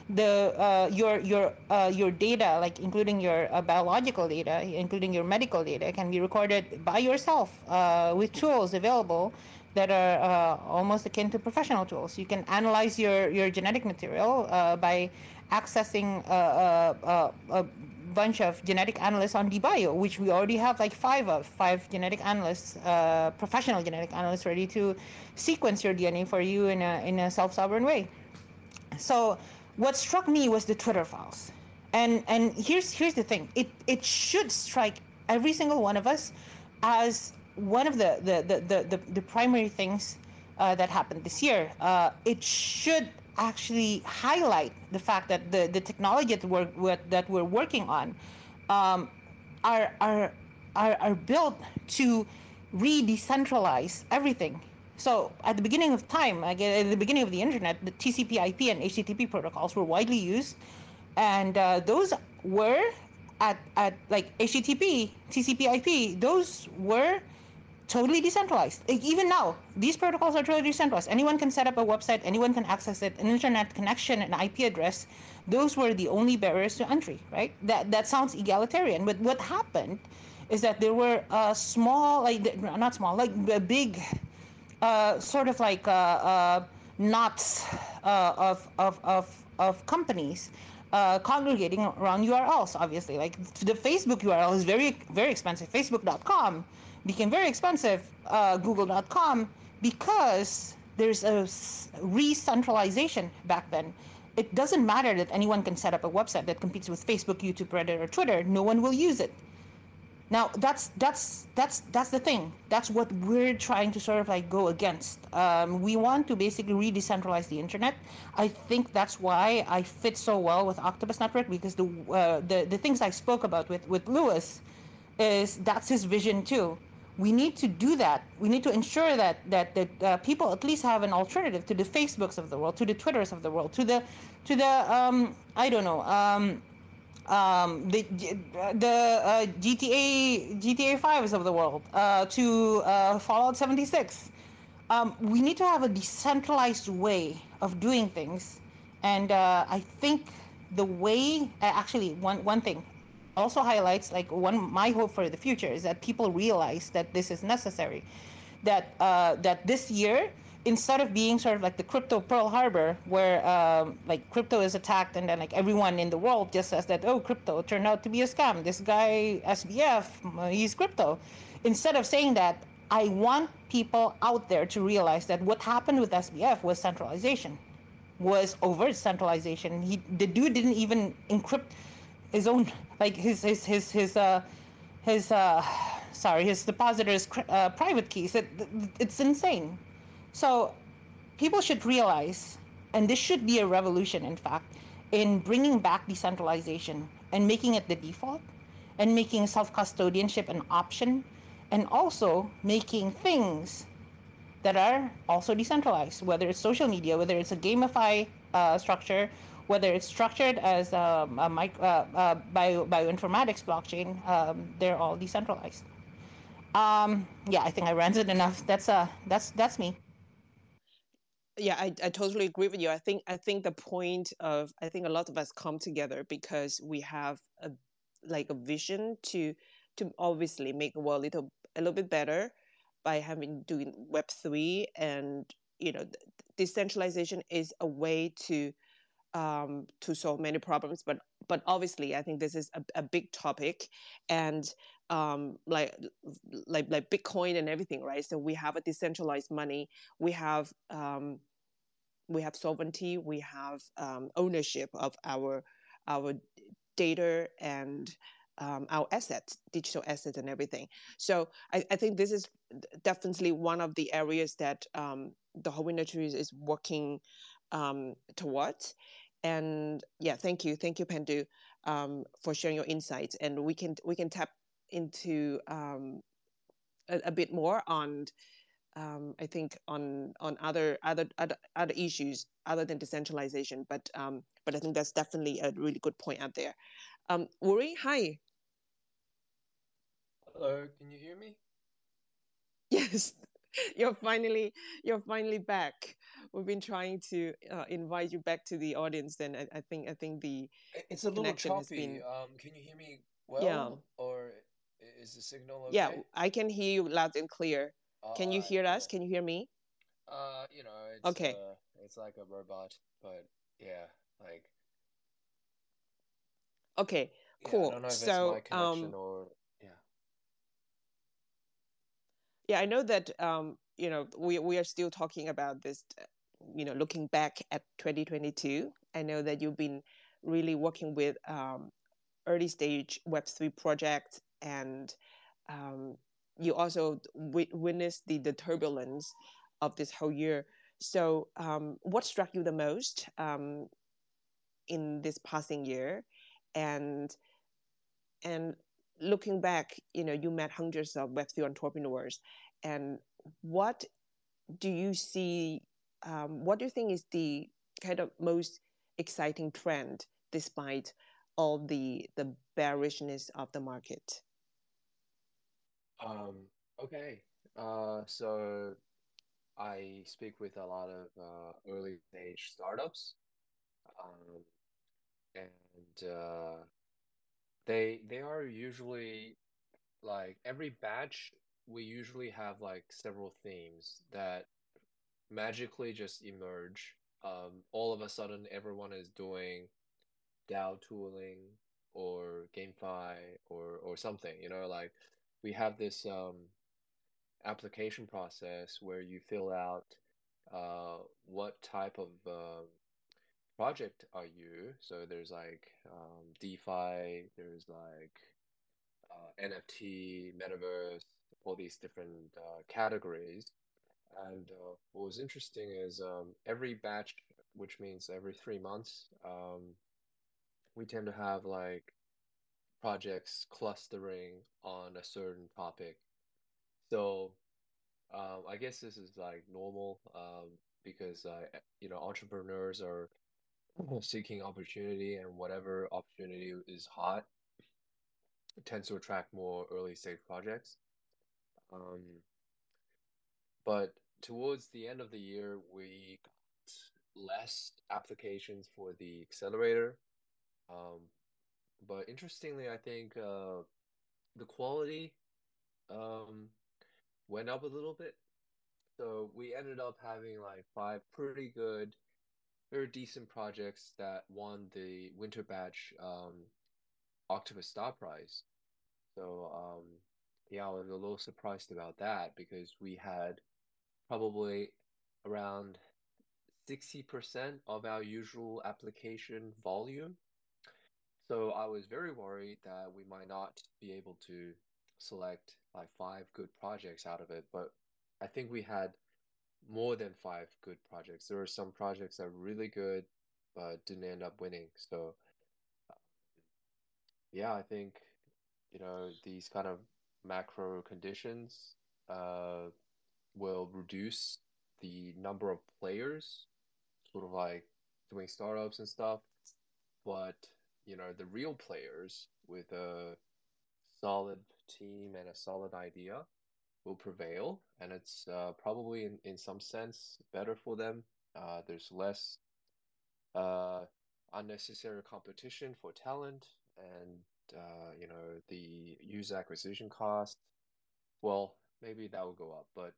The uh, your your uh, your data, like including your uh, biological data, including your medical data, can be recorded by yourself uh, with tools available that are almost akin to professional tools. You can analyze your your genetic material by accessing a, bunch of genetic analysts on DeBio, which we already have like five of, five genetic analysts, uh, professional genetic analysts ready to sequence your DNA for you in a, in a self-sovereign way. So what struck me was the Twitter files. And, and here's, here's the thing, it, it should strike every single one of us as one of the, the, the, the, the, the primary things uh, that happened this year. Uh, it should actually highlight the fact that the, the technology that we're, that we're working on um, are, are, are, are built to re-decentralize everything. So at the beginning of time, at the beginning of the internet, the TCP/IP and HTTP protocols were widely used, and uh, those were at, at like HTTP, TCP/IP. Those were totally decentralized. Like even now, these protocols are totally decentralized. Anyone can set up a website, anyone can access it, an internet connection, an IP address. Those were the only barriers to entry, right? That that sounds egalitarian, but what happened is that there were uh, small, like not small, like a big, uh, sort of like uh, uh knots uh, of, of of of companies. Uh, congregating around URLs, obviously. Like the Facebook URL is very, very expensive. Facebook.com became very expensive, uh, Google.com, because there's a re-centralization back then. It doesn't matter that anyone can set up a website that competes with Facebook, YouTube, Reddit, or Twitter. No one will use it. Now that's that's that's that's the thing. That's what we're trying to sort of like go against. Um, we want to basically re-decentralize the internet. I think that's why I fit so well with Octopus Network because the uh, the the things I spoke about with with Lewis is that's his vision too we need to do that. We need to ensure that that that uh, people at least have an alternative to the Facebooks of the world, to the Twitters of the world, to the to the um, I don't know um, um, the the uh, GTA GTA fives of the world, uh, to uh, Fallout 76. Um, we need to have a decentralized way of doing things, and uh, I think the way actually one one thing also highlights like one my hope for the future is that people realize that this is necessary that uh, that this year instead of being sort of like the crypto pearl harbor where um, like crypto is attacked and then like everyone in the world just says that oh crypto turned out to be a scam. This guy sbf he's crypto. Instead of saying that i want people out there to realize that what happened with sbf was centralization was overt centralization. He the dude didn't even encrypt his own like his his his his uh his uh sorry his depositor's uh, private keys. It, it's insane so people should realize and this should be a revolution in fact in bringing back decentralization and making it the default and making self-custodianship an option and also making things that are also decentralized whether it's social media whether it's a gamify uh, structure whether it's structured as um, a, a uh, uh, bio, bioinformatics blockchain, um, they're all decentralized. Um, yeah, I think I ranted enough. That's uh, that's that's me. Yeah, I, I totally agree with you. I think I think the point of I think a lot of us come together because we have a like a vision to to obviously make the world a little a little bit better by having doing Web three and you know decentralization is a way to um, to solve many problems. But but obviously, I think this is a, a big topic, and um, like like like Bitcoin and everything, right? So we have a decentralized money. We have um, we have sovereignty. We have um, ownership of our our data and um, our assets, digital assets, and everything. So I, I, think this is definitely one of the areas that um, the whole industry is, is working um, towards and yeah thank you thank you pandu um, for sharing your insights and we can we can tap into um, a, a, bit more on um, I think on on other other other, other issues other than decentralization. But um, but I think that's definitely a really good point out there. Um, Uri, hi. Hello, can you hear me? Yes, you're finally you're finally back. We've been trying to uh, invite you back to the audience, and I, I think I think the It's a little connection has choppy. been Um, can you hear me well, yeah or is the signal yeah. I can hear you loud and clear. All Can you right, hear us? Can you hear me? Uh, you know, it's Okay. uh, it's like a robot, but yeah, like Okay. Cool. don't know if it's So my connection um, or yeah. yeah, I know that um, you know we we are still talking about this. uh, You know, looking back at 2022, I know that you've been really working with um, early stage Web3 projects, and um, you also wi- witnessed the, the turbulence of this whole year. So, um, what struck you the most um, in this passing year, and and looking back, you know, you met hundreds of Web3 entrepreneurs, and what do you see? Um, what do you think is the kind of most exciting trend despite all the the bearishness of the market? Um, okay. Uh, so I speak with a lot of uh, early stage startups, um, and uh, they they are usually like every batch we usually have like several themes that magically just emerge. Um, all of a sudden, everyone is doing DAO tooling or GameFi or or something. You know, like we have this um, application process where you fill out uh, what type of um project are you. So there's like um, DeFi, there's like uh, NFT, metaverse, all these different uh, categories. And uh, what was interesting is um, every batch, which means every three months, um, we tend to have like projects clustering on a certain topic. So um, I guess this is like normal um, because uh, you know entrepreneurs are seeking opportunity, and whatever opportunity is hot tends to attract more early stage projects. Um, but towards the end of the year, we got less applications for the accelerator. Um, but interestingly, I think uh, the quality um, went up a little bit. So we ended up having like five pretty good, very decent projects that won the winter batch um, Octopus Star Prize. So um, yeah, I was a little surprised about that because we had probably around 60% of our usual application volume. So I was very worried that we might not be able to select like five good projects out of it, but I think we had more than five good projects. There were some projects that were really good, but didn't end up winning. So yeah, I think you know these kind of macro conditions uh, will reduce the number of players, sort of like doing startups and stuff. But you know the real players with a solid team and a solid idea will prevail, and it's uh, probably in, in some sense better for them. Uh, there's less uh, unnecessary competition for talent, and uh, you know the user acquisition cost. Well, maybe that will go up, but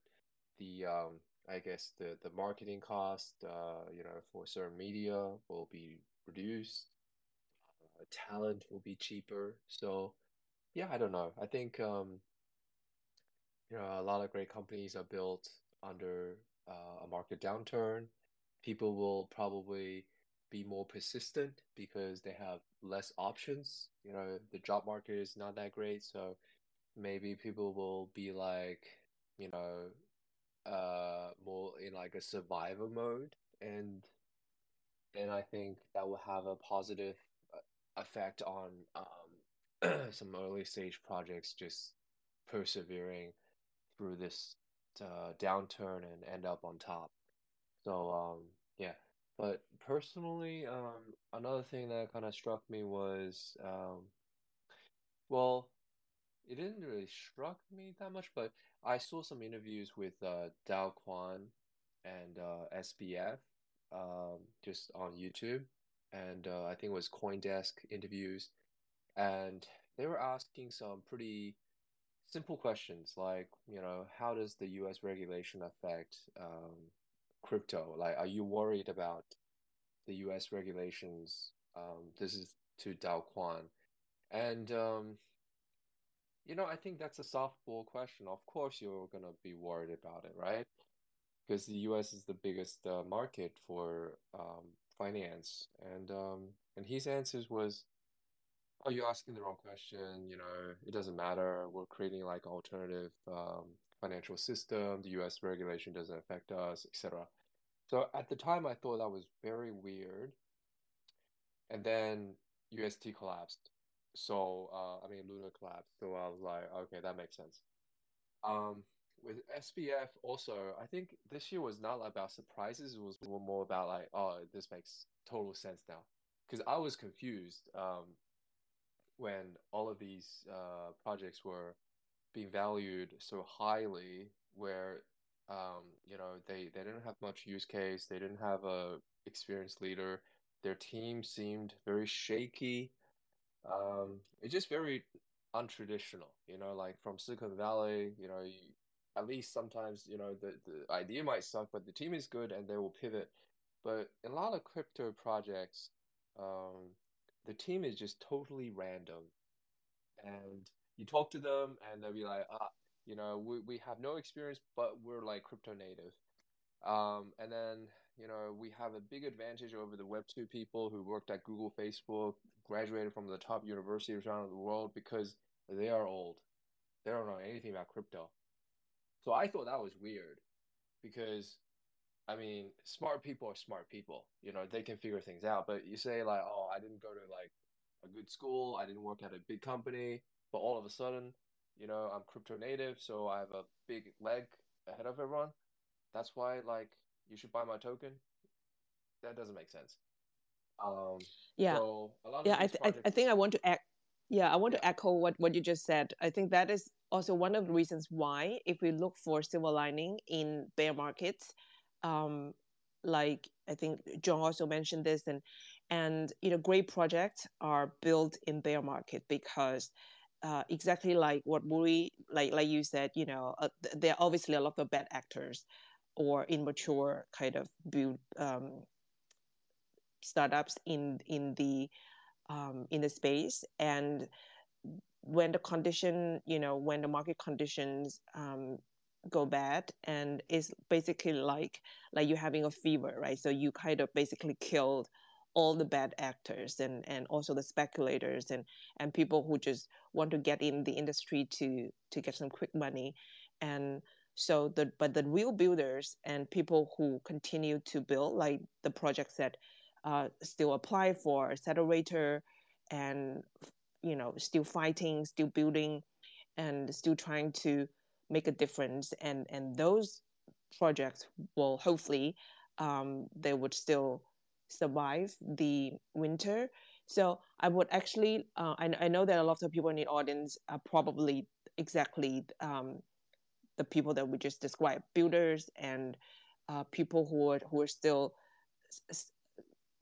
the um, I guess the the marketing cost, uh, you know, for certain media will be reduced. Talent will be cheaper. So yeah, I don't know. I think um, you know, a lot of great companies are built under uh, a market downturn. People will probably be more persistent because they have less options. You know, the job market is not that great, so maybe people will be like, you know, uh, more in like a survivor mode, and then I think that will have a positive effect on um, some early stage projects just persevering through this uh, downturn and end up on top. So um, yeah. But personally, um, another thing that kind of struck me was, um, well, it didn't really struck me that much, but I saw some interviews with uh, Do Kwon and uh, SBF um, just on YouTube, and uh, I think it was CoinDesk interviews, and they were asking some pretty simple questions like, you know, how does the U.S. regulation affect um, crypto? Like, are you worried about the U.S. regulations? Um, this is to Do Kwon, and um, you know, I think that's a softball question. Of course, you're gonna be worried about it, right? Because the U.S. is the biggest uh, market for um, finance, and um, and his answers was, "Oh, you're asking the wrong question. You know, it doesn't matter. We're creating like alternative um, financial system. The U.S. regulation doesn't affect us, etc." So at the time, I thought that was very weird. And then UST collapsed. So uh, I mean, Luna collapsed. So I was like, okay, that makes sense. Um, with SBF also, I think this year was not about surprises. It was more about like, oh, this makes total sense now. Because I was confused um, when all of these uh, projects were being valued so highly, where um, you know they they didn't have much use case, they didn't have a experienced leader, their team seemed very shaky. Um, it's just very untraditional, you know, like from Silicon Valley, you know, you, at least sometimes, you know, the, the idea might suck, but the team is good and they will pivot. But a lot of crypto projects, um, the team is just totally random. And you talk to them and they'll be like, ah, you know, we, we have no experience, but we're like crypto native. Um, and then, you know, we have a big advantage over the Web2 people who worked at Google, Facebook, graduated from the top universities around the world because they are old. They don't know anything about crypto. So I thought that was weird because, I mean, smart people are smart people. You know, they can figure things out. But you say, like, oh, I didn't go to like a good school, I didn't work at a big company, but all of a sudden, you know, I'm crypto native, so I have a big leg ahead of everyone. That's why, like, you should buy my token. That doesn't make sense. Um, yeah, so yeah. I, th- projects... I, think I want to act. Yeah, I want yeah. to echo what what you just said. I think that is also one of the reasons why, if we look for silver lining in bear markets, um, like I think John also mentioned this, and and you know, great projects are built in bear market because uh, exactly like what we like like you said, you know, uh, there are obviously a lot of bad actors or immature kind of build um, startups in in the um, in the space. And when the condition you know when the market conditions um, go bad and it's basically like like you're having a fever right? So you kind of basically killed all the bad actors and and also the speculators and and people who just want to get in the industry to to get some quick money. And so the but the real builders and people who continue to build like the projects that uh, still apply for accelerator and you know still fighting still building and still trying to make a difference. And and those projects will hopefully um, they would still survive the winter. So i would actually uh, I, I know that a lot of people in the audience are probably exactly um, the people that we just described builders and uh, people who are who are still s-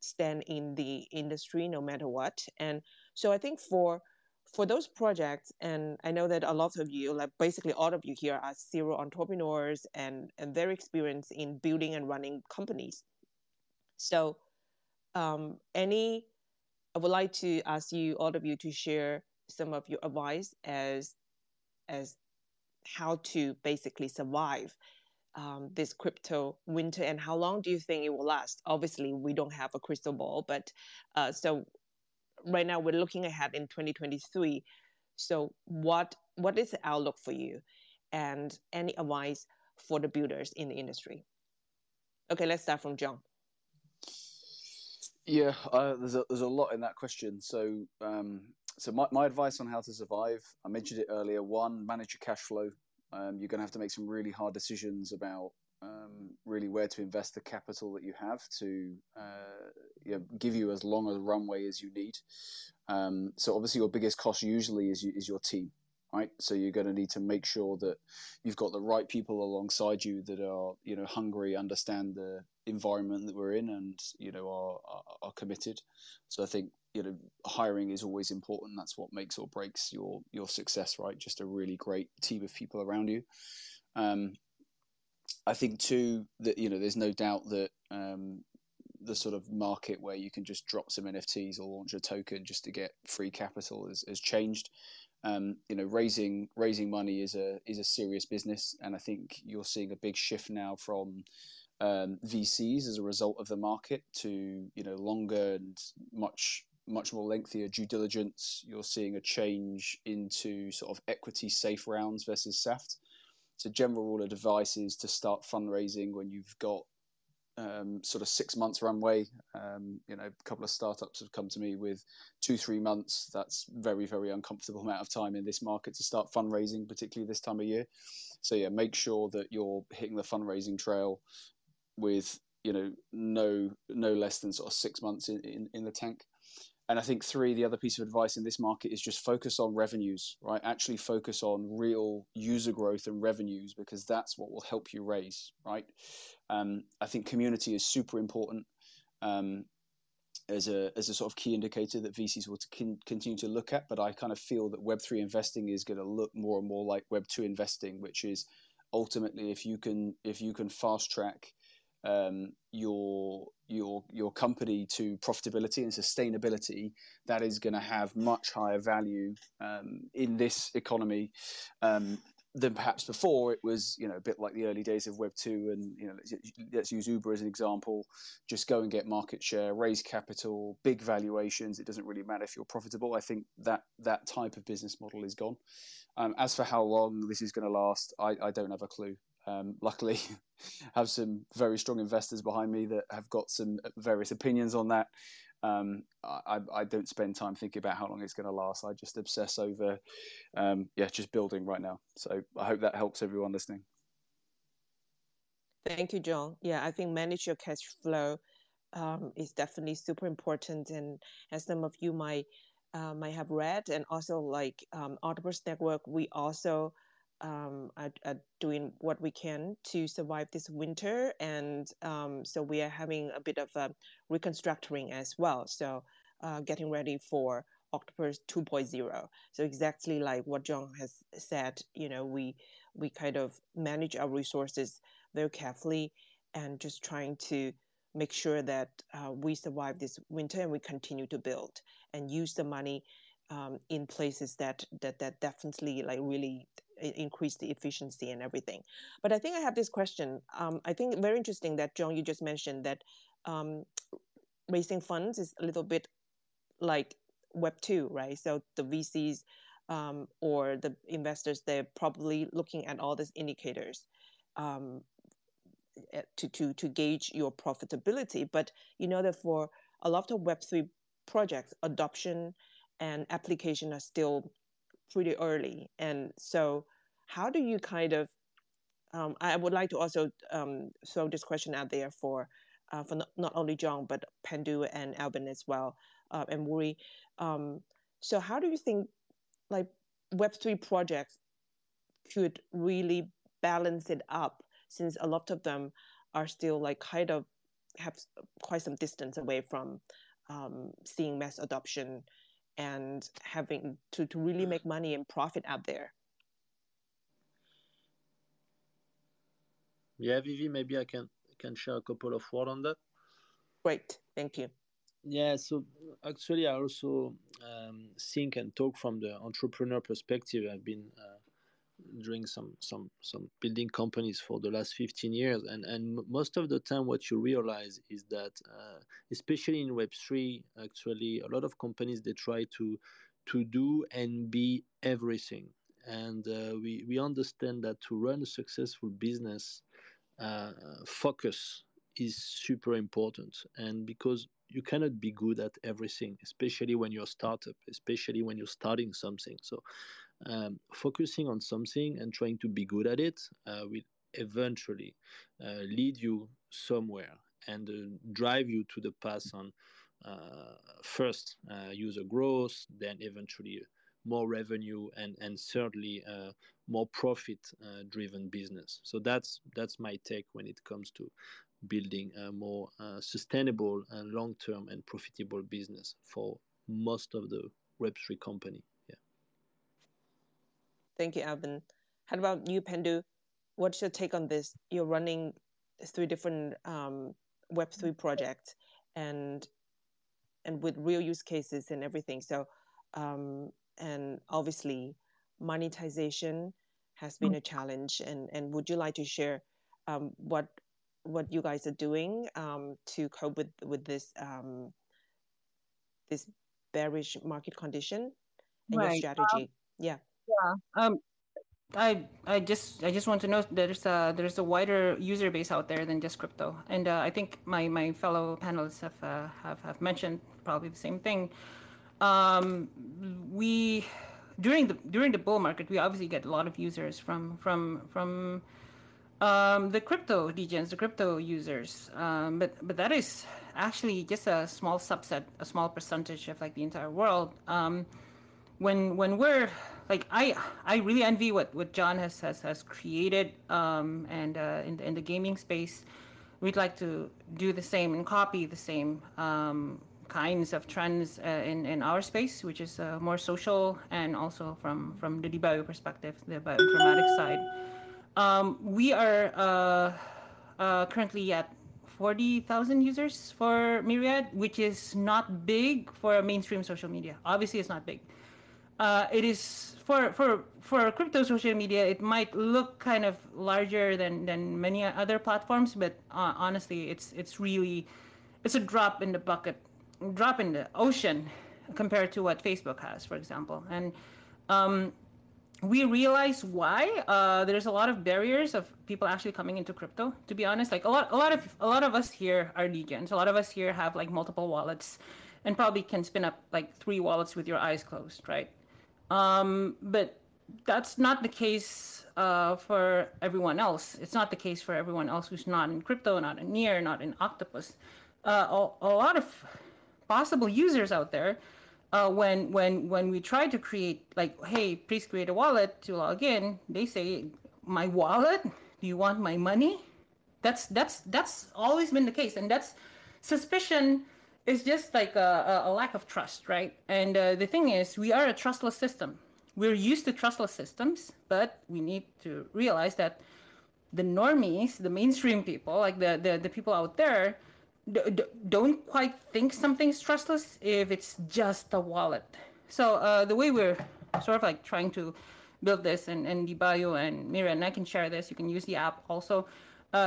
stand in the industry no matter what. And so i think for for those projects and i know that a lot of you like basically all of you here are serial entrepreneurs and and very experienced in building and running companies so um, any i would like to ask you all of you to share some of your advice as as how to basically survive um, this crypto winter and how long do you think it will last? Obviously, we don't have a crystal ball, but uh, so right now we're looking ahead in 2023. So what what is the outlook for you, and any advice for the builders in the industry? Okay, let's start from John. Yeah, uh, there's a there's a lot in that question. So um, so my, my advice on how to survive, I mentioned it earlier. One, manage your cash flow. Um, you're going to have to make some really hard decisions about um, really where to invest the capital that you have to uh, you know, give you as long a runway as you need. Um, so obviously, your biggest cost usually is is your team, right? So you're going to need to make sure that you've got the right people alongside you that are you know hungry, understand the environment that we're in, and you know are are, are committed. So I think you know hiring is always important. That's what makes or breaks your your success, right? Just a really great team of people around you. Um, I think too that you know there's no doubt that um, the sort of market where you can just drop some NFTs or launch a token just to get free capital has, has changed. Um, you know, raising raising money is a is a serious business, and I think you're seeing a big shift now from um, VCs as a result of the market to you know longer and much much more lengthier due diligence. You're seeing a change into sort of equity safe rounds versus SAFT. So general rule of advice is to start fundraising when you've got um, sort of six months runway. Um, you know, a couple of startups have come to me with two, three months. That's very, very uncomfortable amount of time in this market to start fundraising, particularly this time of year. So yeah, make sure that you're hitting the fundraising trail with you know no no less than sort of six months in, in, in the tank. And I think three, the other piece of advice in this market is just focus on revenues, right? Actually focus on real user growth and revenues because that's what will help you raise, right? Um, I think community is super important um, as a as a sort of key indicator that VCs will to continue to look at. But I kind of feel that Web three investing is going to look more and more like Web two investing, which is ultimately if you can if you can fast track um, your your your company to profitability and sustainability, that is going to have much higher value um, in this economy um, than perhaps before. It was you know a bit like the early days of Web two, and you know let's, let's, use Uber as an example. Just go and get market share, raise capital, big valuations. It doesn't really matter if you're profitable. I think that that type of business model is gone. Um, as for how long this is going to last, I, I don't have a clue. Um, luckily, have some very strong investors behind me that have got some various opinions on that. Um, I, I, don't spend time thinking about how long it's going to last. I just obsess over, um, yeah, just building right now. So I hope that helps everyone listening. Thank you, John. Yeah, I think manage your cash flow um, is definitely super important. And as some of you might uh, might have read, and also like um, Octopus Network, we also um, are, are, doing what we can to survive this winter, and um, so we are having a bit of a reconstructing as well. So uh, getting ready for Octopus 2.0. So exactly like what John has said, you know, we we kind of manage our resources very carefully and just trying to make sure that uh, we survive this winter and we continue to build and use the money um, in places that that that definitely like really increase the efficiency and everything. But I think I have this question. Um, I think very interesting that John, you just mentioned that um, raising funds is a little bit like Web two, right? So the VCs um, or the investors they're probably looking at all these indicators um, eh, to to to gauge your profitability. But you know that for a lot of Web three projects, adoption and application are still pretty early. And so, how do you kind of? Um, I would like to also um, throw this question out there for uh, for not, only John but Pandu and Alban as well, uh, and Wuri. Um, so, how do you think like Web three projects could really balance it up, since a lot of them are still like kind of have quite some distance away from um, seeing mass adoption and having to, to really make money and profit out there. Yeah, Vivi, maybe I can can share a couple of words on that. Great, thank you. Yeah, so actually, I also um, think and talk from the entrepreneur perspective. I've been uh, doing some some some building companies for the last 15 years. And and most of the time what you realize is that uh, especially in web3 actually a lot of companies they try to to do and be everything. And uh, we we understand that to run a successful business uh, focus is super important. And because you cannot be good at everything especially when you're a startup especially when you're starting something. So um, focusing on something and trying to be good at it uh, will eventually uh, lead you somewhere and uh, drive you to the path on uh, first uh, user growth, then eventually more revenue, and and thirdly more profit driven business. So that's that's my take when it comes to building a more uh, sustainable and long-term and profitable business for most of the Web3 company. Thank you, Alvin. How about you, Pendu? What's your take on this? You're running three different um, Web3 projects and and with real use cases and everything. So, um, and obviously, monetization has been a challenge. And and would you like to share um, what what you guys are doing um, to cope with with this um, this bearish market condition and right. your strategy. Yeah. Yeah. Um, I I just I just want to know there's a there's a wider user base out there than just crypto, and uh, I think my my fellow panelists have uh, have have mentioned probably the same thing. Um, we during the during the bull market, we obviously get a lot of users from from from um, the crypto degens, the crypto users, um, but but that is actually just a small subset, a small percentage of like the entire world. Um, when when we're like I I really envy what what John has has, has created um, and uh, in in the gaming space, we'd like to do the same and copy the same um, kinds of trends uh, in in our space, which is uh, more social and also from from the DeBio perspective, the bioinformatics side. Um, we are uh, uh, currently at 40,000 users for Myriad, which is not big for mainstream social media. Obviously, it's not big. Uh, it is for for for crypto social media. It might look kind of larger than than many other platforms, but uh, honestly, it's it's really it's a drop in the bucket, drop in the ocean compared to what Facebook has, for example. And um, we realize why uh, there's a lot of barriers of people actually coming into crypto. To be honest, like a lot, a lot of a lot of us here are degens. A lot of us here have like multiple wallets, and probably can spin up like three wallets with your eyes closed, right? Um, but that's not the case uh, for everyone else. It's not the case for everyone else who's not in crypto, not in Near, not in Octopus. Uh, a, a lot of possible users out there uh, when when when we try to create like hey please create a wallet to log in they say my wallet do you want my money that's that's that's always been the case and that's suspicion is just like a, a lack of trust right? And uh, the thing is we are a trustless system. We're used to trustless systems but we need to realize that the normies the mainstream people like the the, the people out there don't quite think something's trustless if it's just a wallet. So uh, the way we're sort of like trying to build this and, and DeBio and Mira, and I can share this, you can use the app also,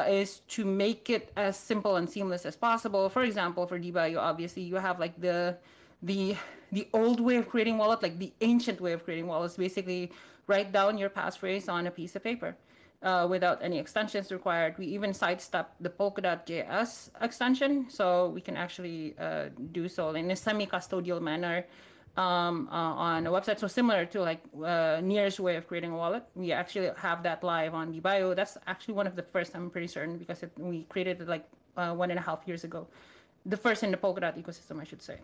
is to make it as simple and seamless as possible. For example, for DeBio, obviously you have like the the the old way of creating wallet, like the ancient way of creating wallets, basically write down your passphrase on a piece of paper uh, without any extensions required. We even sidestep the Polkadot.js extension, so we can actually uh, do so in a semi-custodial manner um, uh, on a website. So similar to like uh, Near's way of creating a wallet, we actually have that live on DeBio. That's actually one of the first. I'm pretty certain because it, we created it like uh, one and a half years ago. The first in the Polkadot ecosystem, I should say.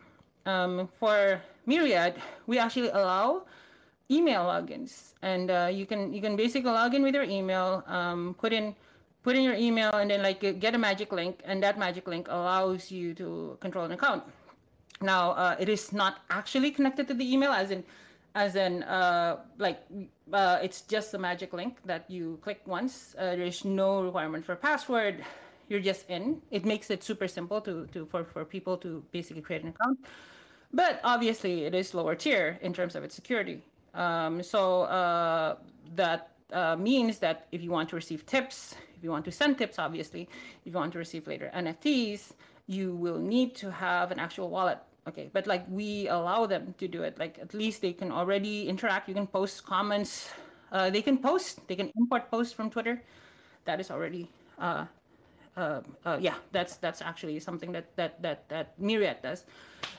Um, for Myriad, we actually allow email logins, and uh, you can you can basically log in with your email, um, put in put in your email, and then like get a magic link, and that magic link allows you to control an account. Now, uh, it is not actually connected to the email, as in as in uh, like uh, it's just a magic link that you click once. Uh, there's no requirement for password. You're just in. It makes it super simple to, to for, for people to basically create an account. But obviously, it is lower tier in terms of its security. Um, so uh, that uh, means that if you want to receive tips, if you want to send tips, obviously, if you want to receive later NFTs, you will need to have an actual wallet. Okay, but like we allow them to do it. Like at least they can already interact. You can post comments. Uh, they can post. They can import posts from Twitter. That is already uh, uh, uh, yeah, that's that's actually something that that that that Myriad does.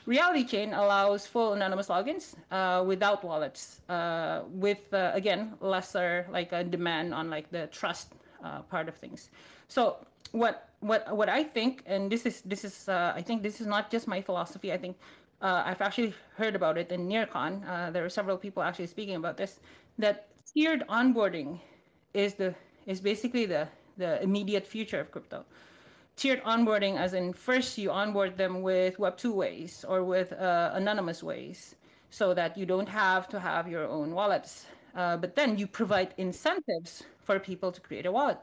Reality Chain allows full anonymous logins uh, without wallets, uh, with again lesser like a demand on like the trust part of things. So what what what I think, and this is this is I think this is not just my philosophy. I think I've actually heard about it in NearCon. there are several people actually speaking about this. That tiered onboarding is the is basically the the immediate future of crypto. Tiered onboarding, as in first you onboard them with Web2 ways or with uh, anonymous ways, so that you don't have to have your own wallets. Uh, but then you provide incentives for people to create a wallet.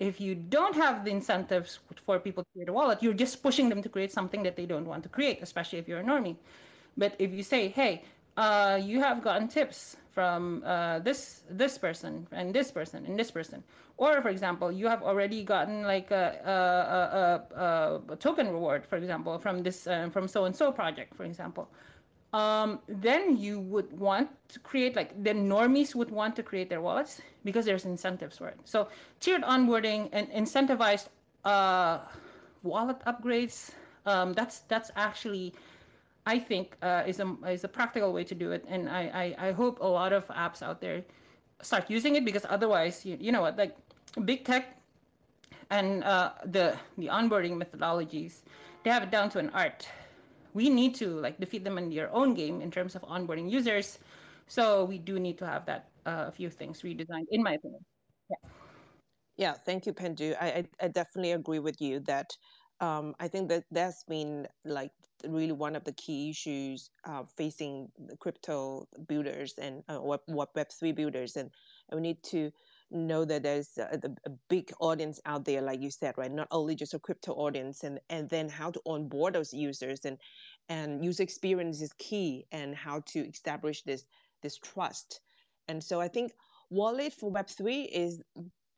If you don't have the incentives for people to create a wallet, you're just pushing them to create something that they don't want to create, especially if you're a normie. But if you say, hey, uh, you have gotten tips from uh, this this person and this person and this person or for example you have already gotten like a, a, a, a token reward for example from this uh, from so and so project for example um, then you would want to create like the normies would want to create their wallets because there's incentives for it so tiered onboarding and incentivized uh, wallet upgrades um, that's that's actually I think uh, is a is a practical way to do it, and I, I, I hope a lot of apps out there start using it because otherwise, you, you know what, like big tech and uh, the the onboarding methodologies, they have it down to an art. We need to like defeat them in your own game in terms of onboarding users. So we do need to have that uh, a few things redesigned, in my opinion. Yeah. Yeah, thank you, Pandu. I, I, I definitely agree with you that um, I think that that's been like really one of the key issues uh, facing the crypto builders and uh, web, web three builders, and, and we need to know that there's a, a, big audience out there, like you said, right? Not only just a crypto audience, and and then how to onboard those users, and and user experience is key, and how to establish this this trust. And so I think wallet for Web three is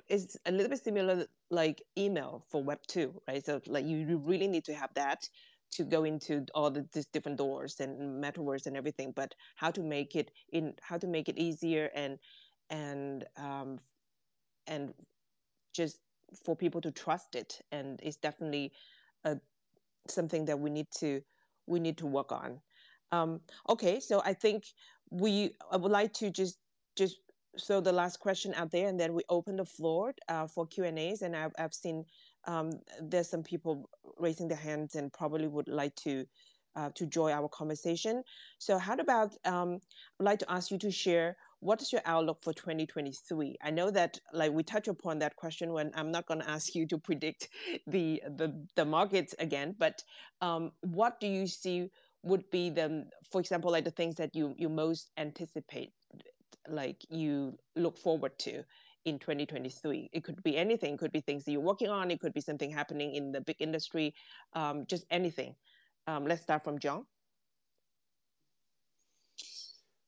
is a little bit similar like email for web 2 right so like you, you really need to have that to go into all the these different doors and metaverse and everything but how to make it in how to make it easier and and um and just for people to trust it and it's definitely a something that we need to we need to work on um okay so i think we i would like to just just so the last question out there, and then we open the floor uh, for Q and A's. And I've, I've seen um, there's some people raising their hands and probably would like to uh, to join our conversation. So, how about um, I'd like to ask you to share what is your outlook for 2023? I know that like we touch upon that question when I'm not going to ask you to predict the the the markets again, but um, what do you see would be the, for example, like the things that you you most anticipate like you look forward to in 2023 it could be anything. It could be things that you're working on. It could be something happening in the big industry um, just anything. Um, let's start from john.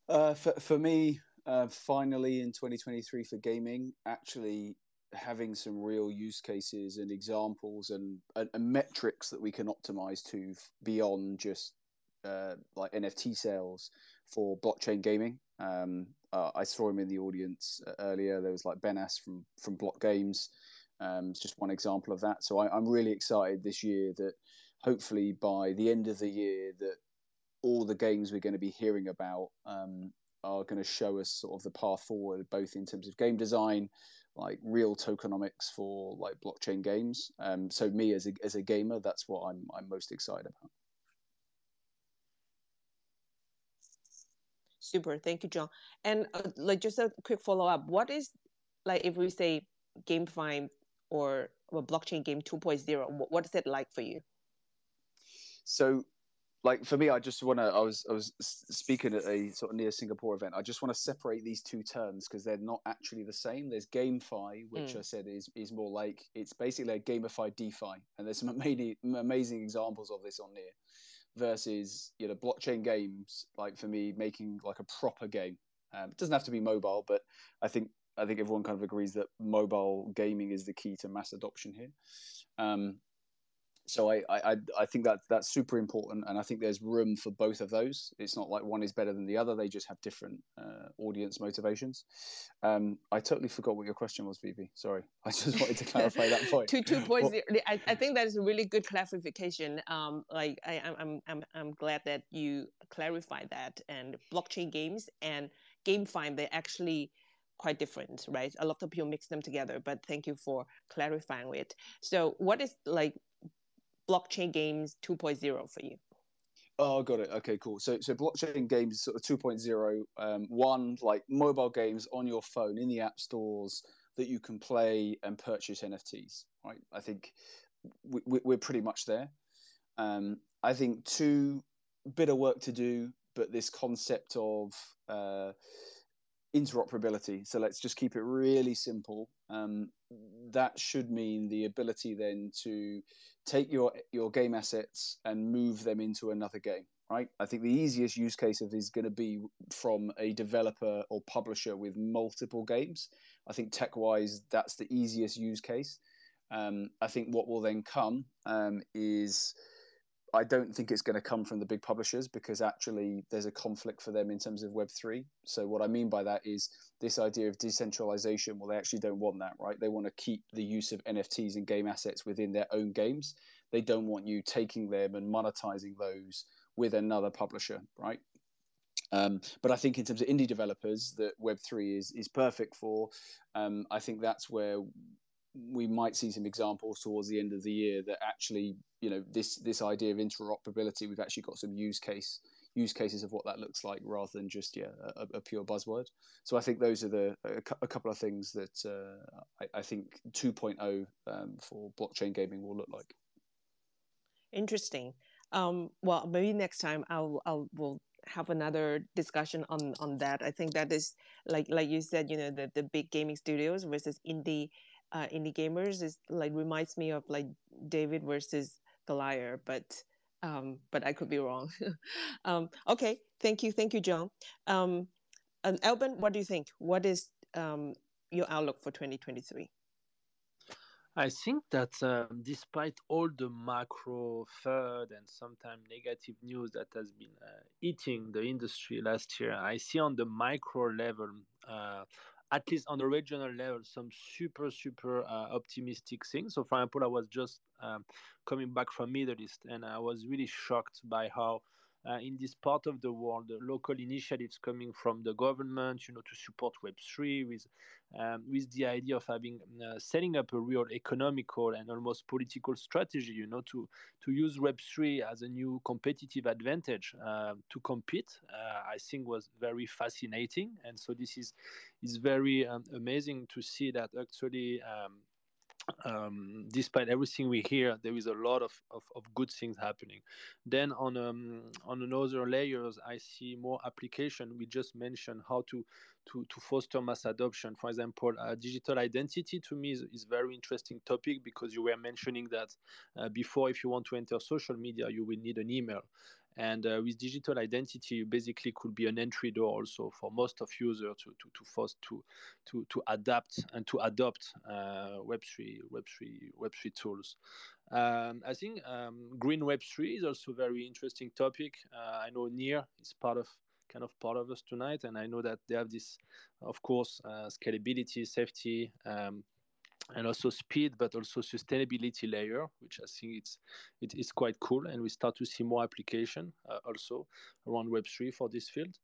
Uh, for, for me uh, finally in 2023 for gaming actually having some real use cases and examples and, and, and metrics that we can optimize to beyond just uh, like nft sales for blockchain gaming um, uh, I saw him in the audience uh, earlier. There was like Ben S from from Block Games. Um, it's just one example of that. So I, am really excited this year that hopefully by the end of the year that all the games we're going to be hearing about um, are going to show us sort of the path forward, both in terms of game design, like real tokenomics for like blockchain games. Um, so me as a as a gamer, that's what I'm I'm most excited about. Super. Thank you, John. And uh, like just a quick follow up. What is like if we say game GameFi or or blockchain game 2.0, what is it like for you? So like for me, I just want to. I was I was speaking at a sort of near Singapore event. I just want to separate these two terms because they're not actually the same. There's GameFi, which mm. I said is is more like it's basically a gamified DeFi, and there's some amazing amazing examples of this on near versus you know blockchain games like for me making like a proper game um, it doesn't have to be mobile but i think i think everyone kind of agrees that mobile gaming is the key to mass adoption here um, so I, I I think that that's super important, and I think there's room for both of those. It's not like one is better than the other; they just have different uh, audience motivations. Um, I totally forgot what your question was, Vivi. Sorry, I just wanted to clarify that point. two two point zero. I, I think that is a really good clarification. Um, like I, I'm I'm I'm glad that you clarified that. And blockchain games and GameFi, they're actually quite different, right? A lot of people mix them together, but thank you for clarifying it. So, what is like blockchain games 2.0 for you? Oh, got it. Okay, cool. So, so blockchain games sort of 2.0. Um, one like mobile games on your phone in the app stores that you can play and purchase NFTs. Right. I think we, we're pretty much there. Um, I think two, bit of work to do, but this concept of uh, interoperability. So let's just keep it really simple. Um, that should mean the ability then to take your your game assets and move them into another game. Right. I think the easiest use case of is going to be from a developer or publisher with multiple games. I think tech wise, that's the easiest use case. Um, I think what will then come um, is I don't think it's going to come from the big publishers because actually there's a conflict for them in terms of Web3. So, what I mean by that is this idea of decentralization. Well, they actually don't want that, right? They want to keep the use of NFTs and game assets within their own games. They don't want you taking them and monetizing those with another publisher, right? Um, but I think in terms of indie developers, that Web3 is, is perfect for. Um, I think that's where we might see some examples towards the end of the year that actually you know this this idea of interoperability we've actually got some use case use cases of what that looks like rather than just yeah a, a pure buzzword. So i think those are the a, a couple of things that uh, I, I, think 2.0 um, for blockchain gaming will look like. Interesting. Um, well maybe next time i'll i'll will have another discussion on on that. I think that is like like you said you know the, the big gaming studios versus indie uh, indie gamers is like reminds me of like david versus Goliath, but um, but I could be wrong. um, okay, thank you, thank you, John. Um, and Alban, what do you think? What is um, your outlook for 2023? I think that uh, despite all the macro FUD and sometimes negative news that has been uh, eating the industry last year, I see on the micro level uh, at least on the regional level, some super, super uh, optimistic things. So, for example, I was just um, coming back from Middle East, and I was really shocked by how uh, in this part of the world, local initiatives coming from the government, you know, to support Web3 with, um, with the idea of having, uh, setting up a real economical and almost political strategy, you know, to, to use Web3 as a new competitive advantage uh, to compete, uh, I think was very fascinating. And so this is, is very um, amazing to see that actually um, um, despite everything we hear, there is a lot of, of, of good things happening. Then on um, on another layers, I see more application. We just mentioned how to to, to foster mass adoption. For example, uh, digital identity to me is, is very interesting topic because you were mentioning that uh, before, if you want to enter social media, you will need an email. And uh, with digital identity, you basically could be an entry door also for most of users to to to force to to to adapt and to adopt uh, Web3 Web3 Web3 tools. Um, I think um, green Web3 is also a very interesting topic. Uh, I know Near is part of kind of part of us tonight, and I know that they have this, of course, uh, scalability, safety. Um, and also speed but also sustainability layer which i think it's it is quite cool. And we start to see more application uh, also around web3 for this field.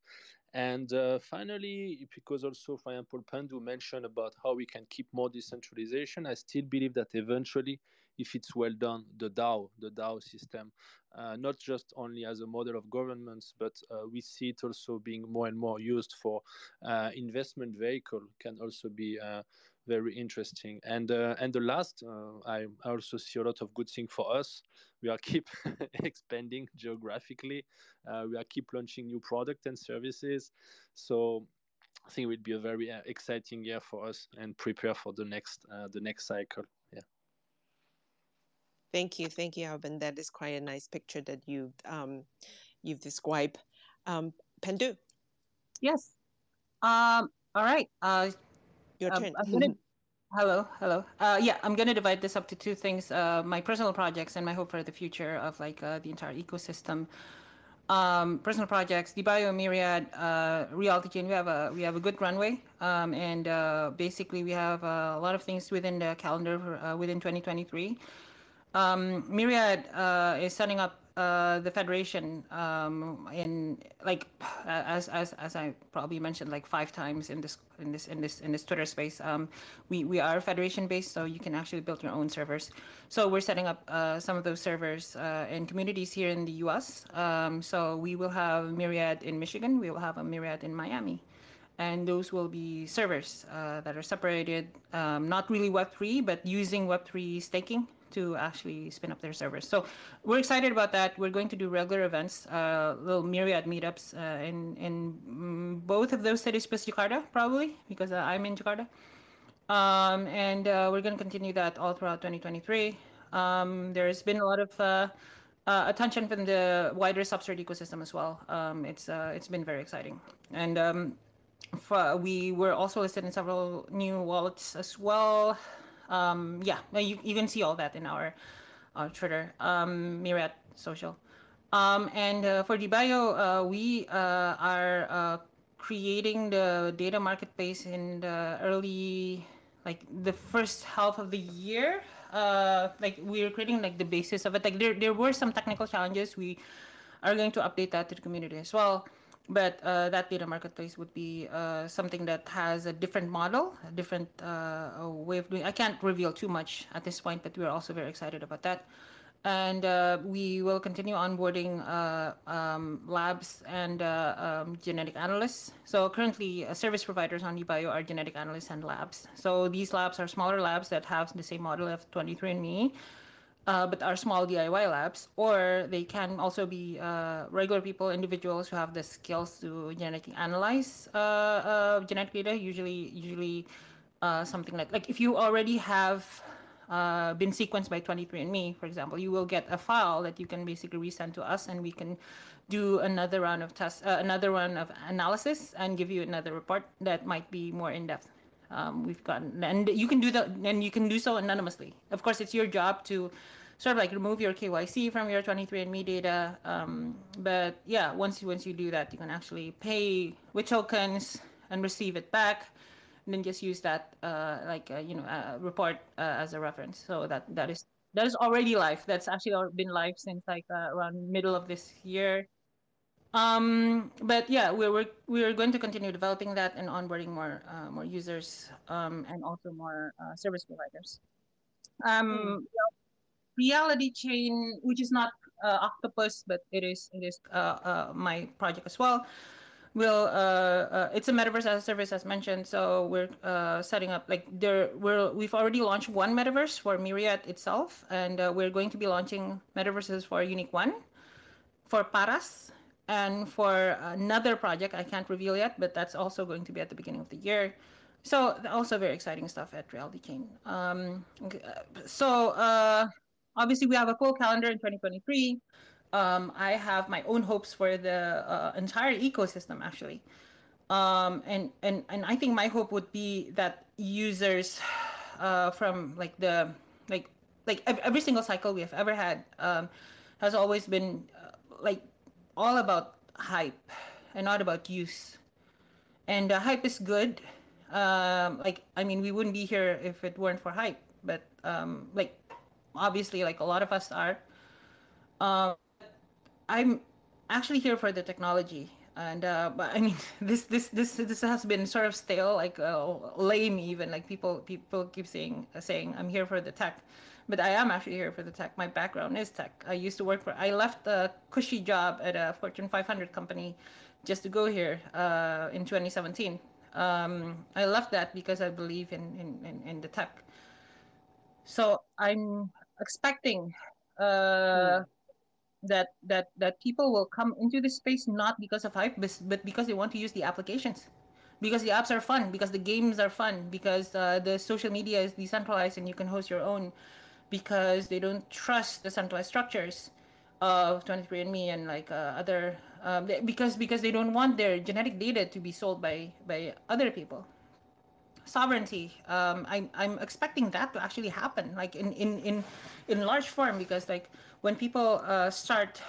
And uh, finally because also for example pandu mentioned about how we can keep more decentralization i still believe that eventually if it's well done the dao the dao system uh, not just only as a model of governments but uh, we see it also being more and more used for uh, investment vehicle can also be uh, very interesting. And uh, and the last, uh, I also see a lot of good thing for us. We are keep expanding geographically. Uh, we are keep launching new product and services. So I think it would be a very uh, exciting year for us and prepare for the next uh, the next cycle. Yeah. Thank you, thank you, Alvin. That is quite a nice picture that you um, you've described. Um, Pandu. Yes. Um, all right. Uh, your um, turn. Gonna, Hello, hello. Uh, yeah, I'm gonna divide this up to two things: uh, my personal projects and my hope for the future of like uh, the entire ecosystem. Um, personal projects, DeBio, Myriad, uh, Reality Chain. We have a we have a good runway, um, and uh, basically we have uh, a lot of things within the calendar for, uh, within 2023. Um, Myriad uh, is setting up uh, the federation um, in like as as as I probably mentioned like five times in this in this in this in this Twitter space. Um, we we are federation based, so you can actually build your own servers. So we're setting up uh, some of those servers uh, in communities here in the U.S. Um, so we will have Myriad in Michigan. We will have a Myriad in Miami and those will be servers uh, that are separated, um, not really Web3, but using Web3 staking to actually spin up their servers. So we're excited about that. We're going to do regular events, uh, little myriad meetups uh, in in mm, both of those cities plus Jakarta, probably because uh, I'm in Jakarta. Um, and uh, we're going to continue that all throughout 2023. Um, there's been a lot of uh, uh, attention from the wider Substrate ecosystem as well. Um, it's it's been very exciting, and um, for, we were also listed in several new wallets as well um, yeah, you, you can see all that in our, our Twitter, um, Myriad Social. Um, and uh, for DeBio, uh, we uh, are uh, creating the data marketplace in the early, like the first half of the year. Uh, like we're creating like the basis of it. Like there, there were some technical challenges. We are going to update that to the community as well but uh, that data marketplace would be uh, something that has a different model, a different uh, way of doing. I can't reveal too much at this point, but we're also very excited about that. And uh, we will continue onboarding uh, um, labs and uh, um, genetic analysts. So currently, service providers on DeBio are genetic analysts and labs. So these labs are smaller labs that have the same model of 23andMe uh, but are small DIY labs, or they can also be uh, regular people, individuals who have the skills to genetically analyze uh, uh genetic data. Usually, usually uh, something like like if you already have uh, been sequenced by 23andMe, for example, you will get a file that you can basically resend to us, and we can do another round of tests, another run of analysis, and give you another report that might be more in depth. Um, we've gotten, and you can do that, and you can do so anonymously. Of course, it's your job to sort of like remove your KYC from your 23andMe data. Um, but yeah, once you once you do that, you can actually pay with tokens and receive it back, and then just use that uh, like uh, you know uh, report uh, as a reference. So that that is that is already live. That's actually been live since like uh, around middle of this year. Um, but yeah, we're, we're, we're going to continue developing that and onboarding more, uh, more users, um, and also more, uh, service providers. Um, mm. reality chain, which is not, uh, Octopus, but it is, it is, uh, uh, my project as well. Will, uh, uh, it's a metaverse as a service as mentioned. So we're, uh, setting up like there, we're, we've already launched one metaverse for Myriad itself, and, uh, we're going to be launching metaverses for Unique One, for Paras, and for another project, I can't reveal yet, but that's also going to be at the beginning of the year. So also very exciting stuff at Reality Chain. Um, so uh, obviously we have a full calendar in 2023. Um, I have my own hopes for the uh, entire ecosystem actually. Um, and, and, and I think my hope would be that users uh, from like the, like, like every single cycle we have ever had um, has always been uh, like all about hype and not about use. And uh, hype is good. Um, like, I mean, we wouldn't be here if it weren't for hype. But um, like, obviously, like a lot of us are. Um, I'm actually here for the technology. And uh, but I mean, this this this this has been sort of stale, like uh, lame even. Like people people keep saying saying I'm here for the tech but I am actually here for the tech. My background is tech. I used to work for, I left a cushy job at a Fortune 500 company just to go here uh, in 2017. Um, I left that because I believe in, in, in, in the tech. So I'm expecting uh, mm. that that that people will come into this space not because of hype, but because they want to use the applications because the apps are fun, because the games are fun, because uh, the social media is decentralized and you can host your own because they don't trust the centralized structures of 23andMe and like uh, other um, because because they don't want their genetic data to be sold by by other people. sovereignty. Um, I'm I'm expecting that to actually happen, like in in in in large form, because like when people uh, start,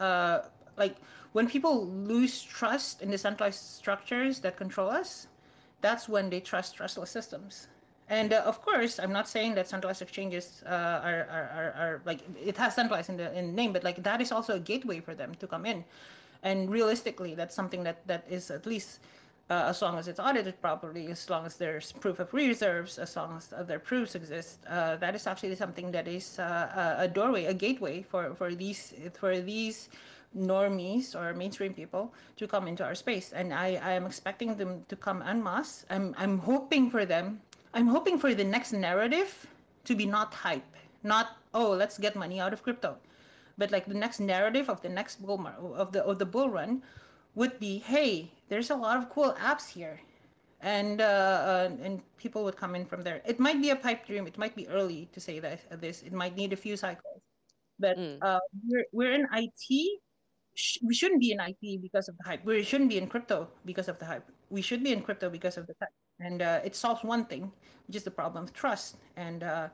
uh, like when people lose trust in the centralized structures that control us, that's when they trust trustless systems. And uh, of course, I'm not saying that centralized exchanges uh, are, are, are, are, like it has centralized in the in name, but like that is also a gateway for them to come in. And realistically, that's something that that is at least uh, as long as it's audited properly, as long as there's proof of reserves, as long as other proofs exist, uh, that is actually something that is uh, a doorway, a gateway for, for these for these normies or mainstream people to come into our space. And I, I am expecting them to come en masse. I'm I'm hoping for them. I'm hoping for the next narrative to be not hype, not oh let's get money out of crypto, but like the next narrative of the next bull mar- of the of the bull run would be hey there's a lot of cool apps here and uh, uh, and people would come in from there. It might be a pipe dream. It might be early to say that this. It might need a few cycles, but mm. uh, we're we're in IT. We shouldn't be in IT because of the hype. We shouldn't be in crypto because of the hype. We should be in crypto because of the hype. And uh, it solves one thing, which is the problem of trust. And uh,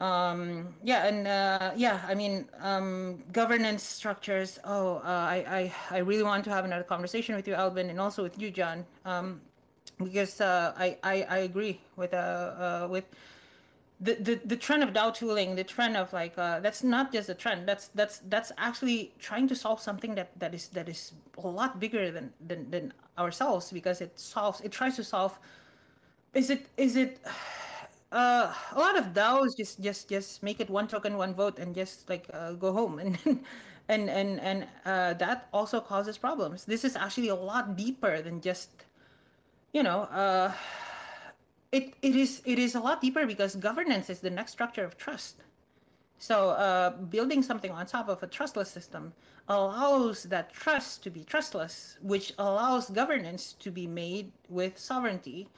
um, yeah, and uh, yeah, I mean, um, governance structures. Oh, uh, I, I, I really want to have another conversation with you, Alvin, and also with you, John, um, because uh, I, I, I agree with uh, uh, with the, the the trend of DAO tooling, the trend of like uh, that's not just a trend. That's that's that's actually trying to solve something that that is that is a lot bigger than than, than ourselves because it solves it tries to solve. Is it is it uh, a lot of DAOs just just just make it one token, one vote, and just like uh, go home, and and and and uh, that also causes problems. This is actually a lot deeper than just, you know, uh, it it is it is a lot deeper because governance is the next structure of trust. So uh, building something on top of a trustless system allows that trust to be trustless, which allows governance to be made with sovereignty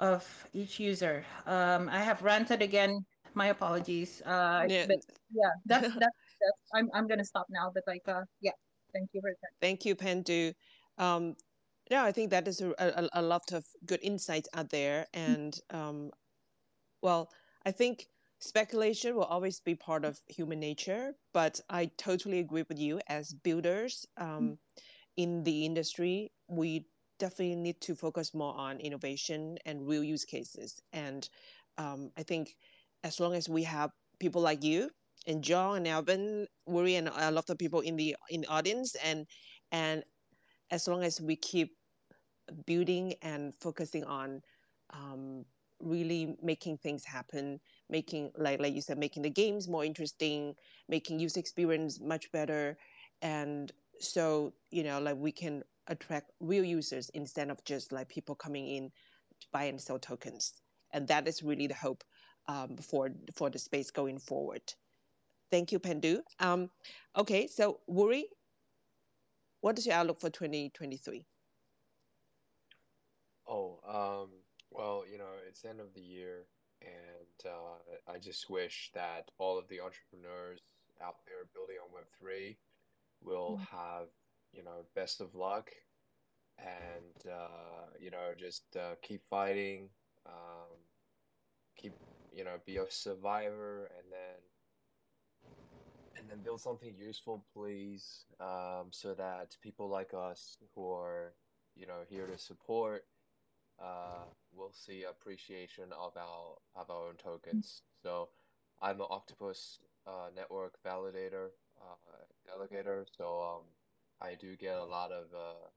of each user. Um, I have ranted again. My apologies. Uh, yeah. But yeah, that's, that's, that's I'm, I'm going to stop now. But like, uh, yeah, thank you for that. Thank you, Pandu. Um, yeah, I think that is a, a, a, lot of good insights out there. And um, well, I think speculation will always be part of human nature, but I totally agree with you as builders um, in the industry. We definitely need to focus more on innovation and real use cases. And um, I think as long as we have people like you and John and Alvin, Wuri, and a lot of people in the in the audience, and and as long as we keep building and focusing on um, really making things happen, making like like you said, making the games more interesting, making user experience much better, and so you know like we can attract real users instead of just like people coming in to buy and sell tokens. And that is really the hope um, for for the space going forward. Thank you, Pandu. Um, okay, so Wuri, what is your outlook for 2023? Oh, um, well, you know, it's the end of the year, and uh, I just wish that all of the entrepreneurs out there building on Web3 will mm-hmm. have you know, best of luck, and uh, you know, just uh, keep fighting, um, keep you know, be a survivor, and then and then build something useful, please, um, so that people like us who are you know here to support uh, we'll see appreciation of our of our own tokens. So I'm an Octopus uh, network validator uh, delegator, so um, I do get a lot of uh,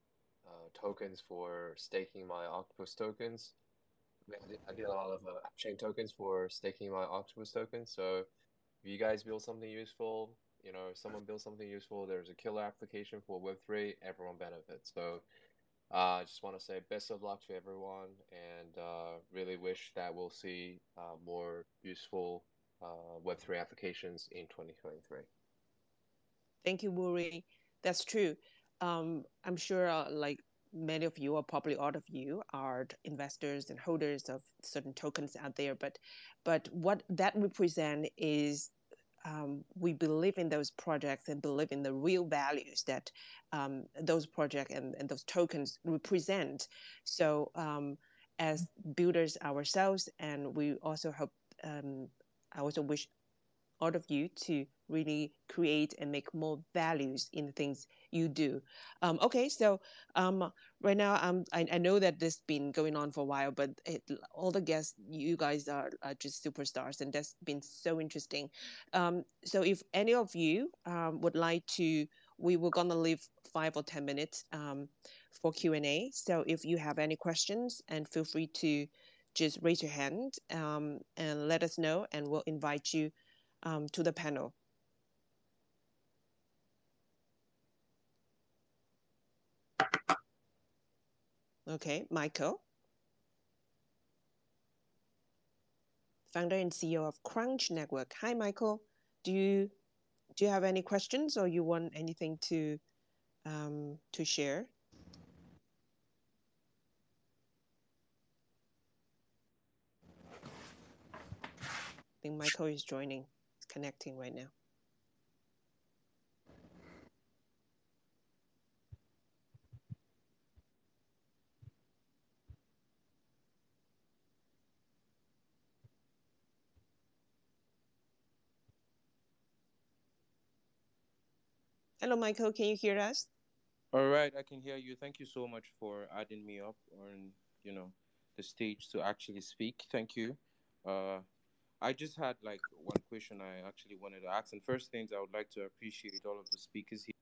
uh, tokens for staking my Octopus tokens. I get a lot of uh, chain tokens for staking my Octopus tokens. So if you guys build something useful, you know, if someone builds something useful, there's a killer application for Web3, everyone benefits. So uh, I uh, just want to say best of luck to everyone and uh, really wish that we'll see uh, more useful uh, Web3 applications in 2023. Thank you, Wuri that's true. Um, I'm sure, uh, like many of you, or probably all of you, are investors and holders of certain tokens out there. But, but what that represent is um, we believe in those projects and believe in the real values that um, those projects and, and those tokens represent. So, um, as builders ourselves, and we also hope. Um, I also wish all of you to really create and make more values in the things you do. Um, okay, so um, right now um, I, I know that this has been going on for a while, but it, all the guests, you guys are, are, just superstars, and that's been so interesting. Um, so if any of you um, would like to, we were gonna leave five or ten minutes um, for Q and A. So if you have any questions, and feel free to just raise your hand and let us know, and we'll invite you um, to the panel. Okay, Michael. Founder and CEO of Crunch Network. Hi, Michael. Do you do you have any questions or you want anything to um, to share? I think Michael is joining connecting right now. Hello, Michael. Can you hear us? All right, I can hear you. Thank you so much for adding me up on, you know, the stage to actually speak. Thank you. Uh, I just had like one question I actually wanted to ask. And first things, I would like to appreciate all of the speakers here.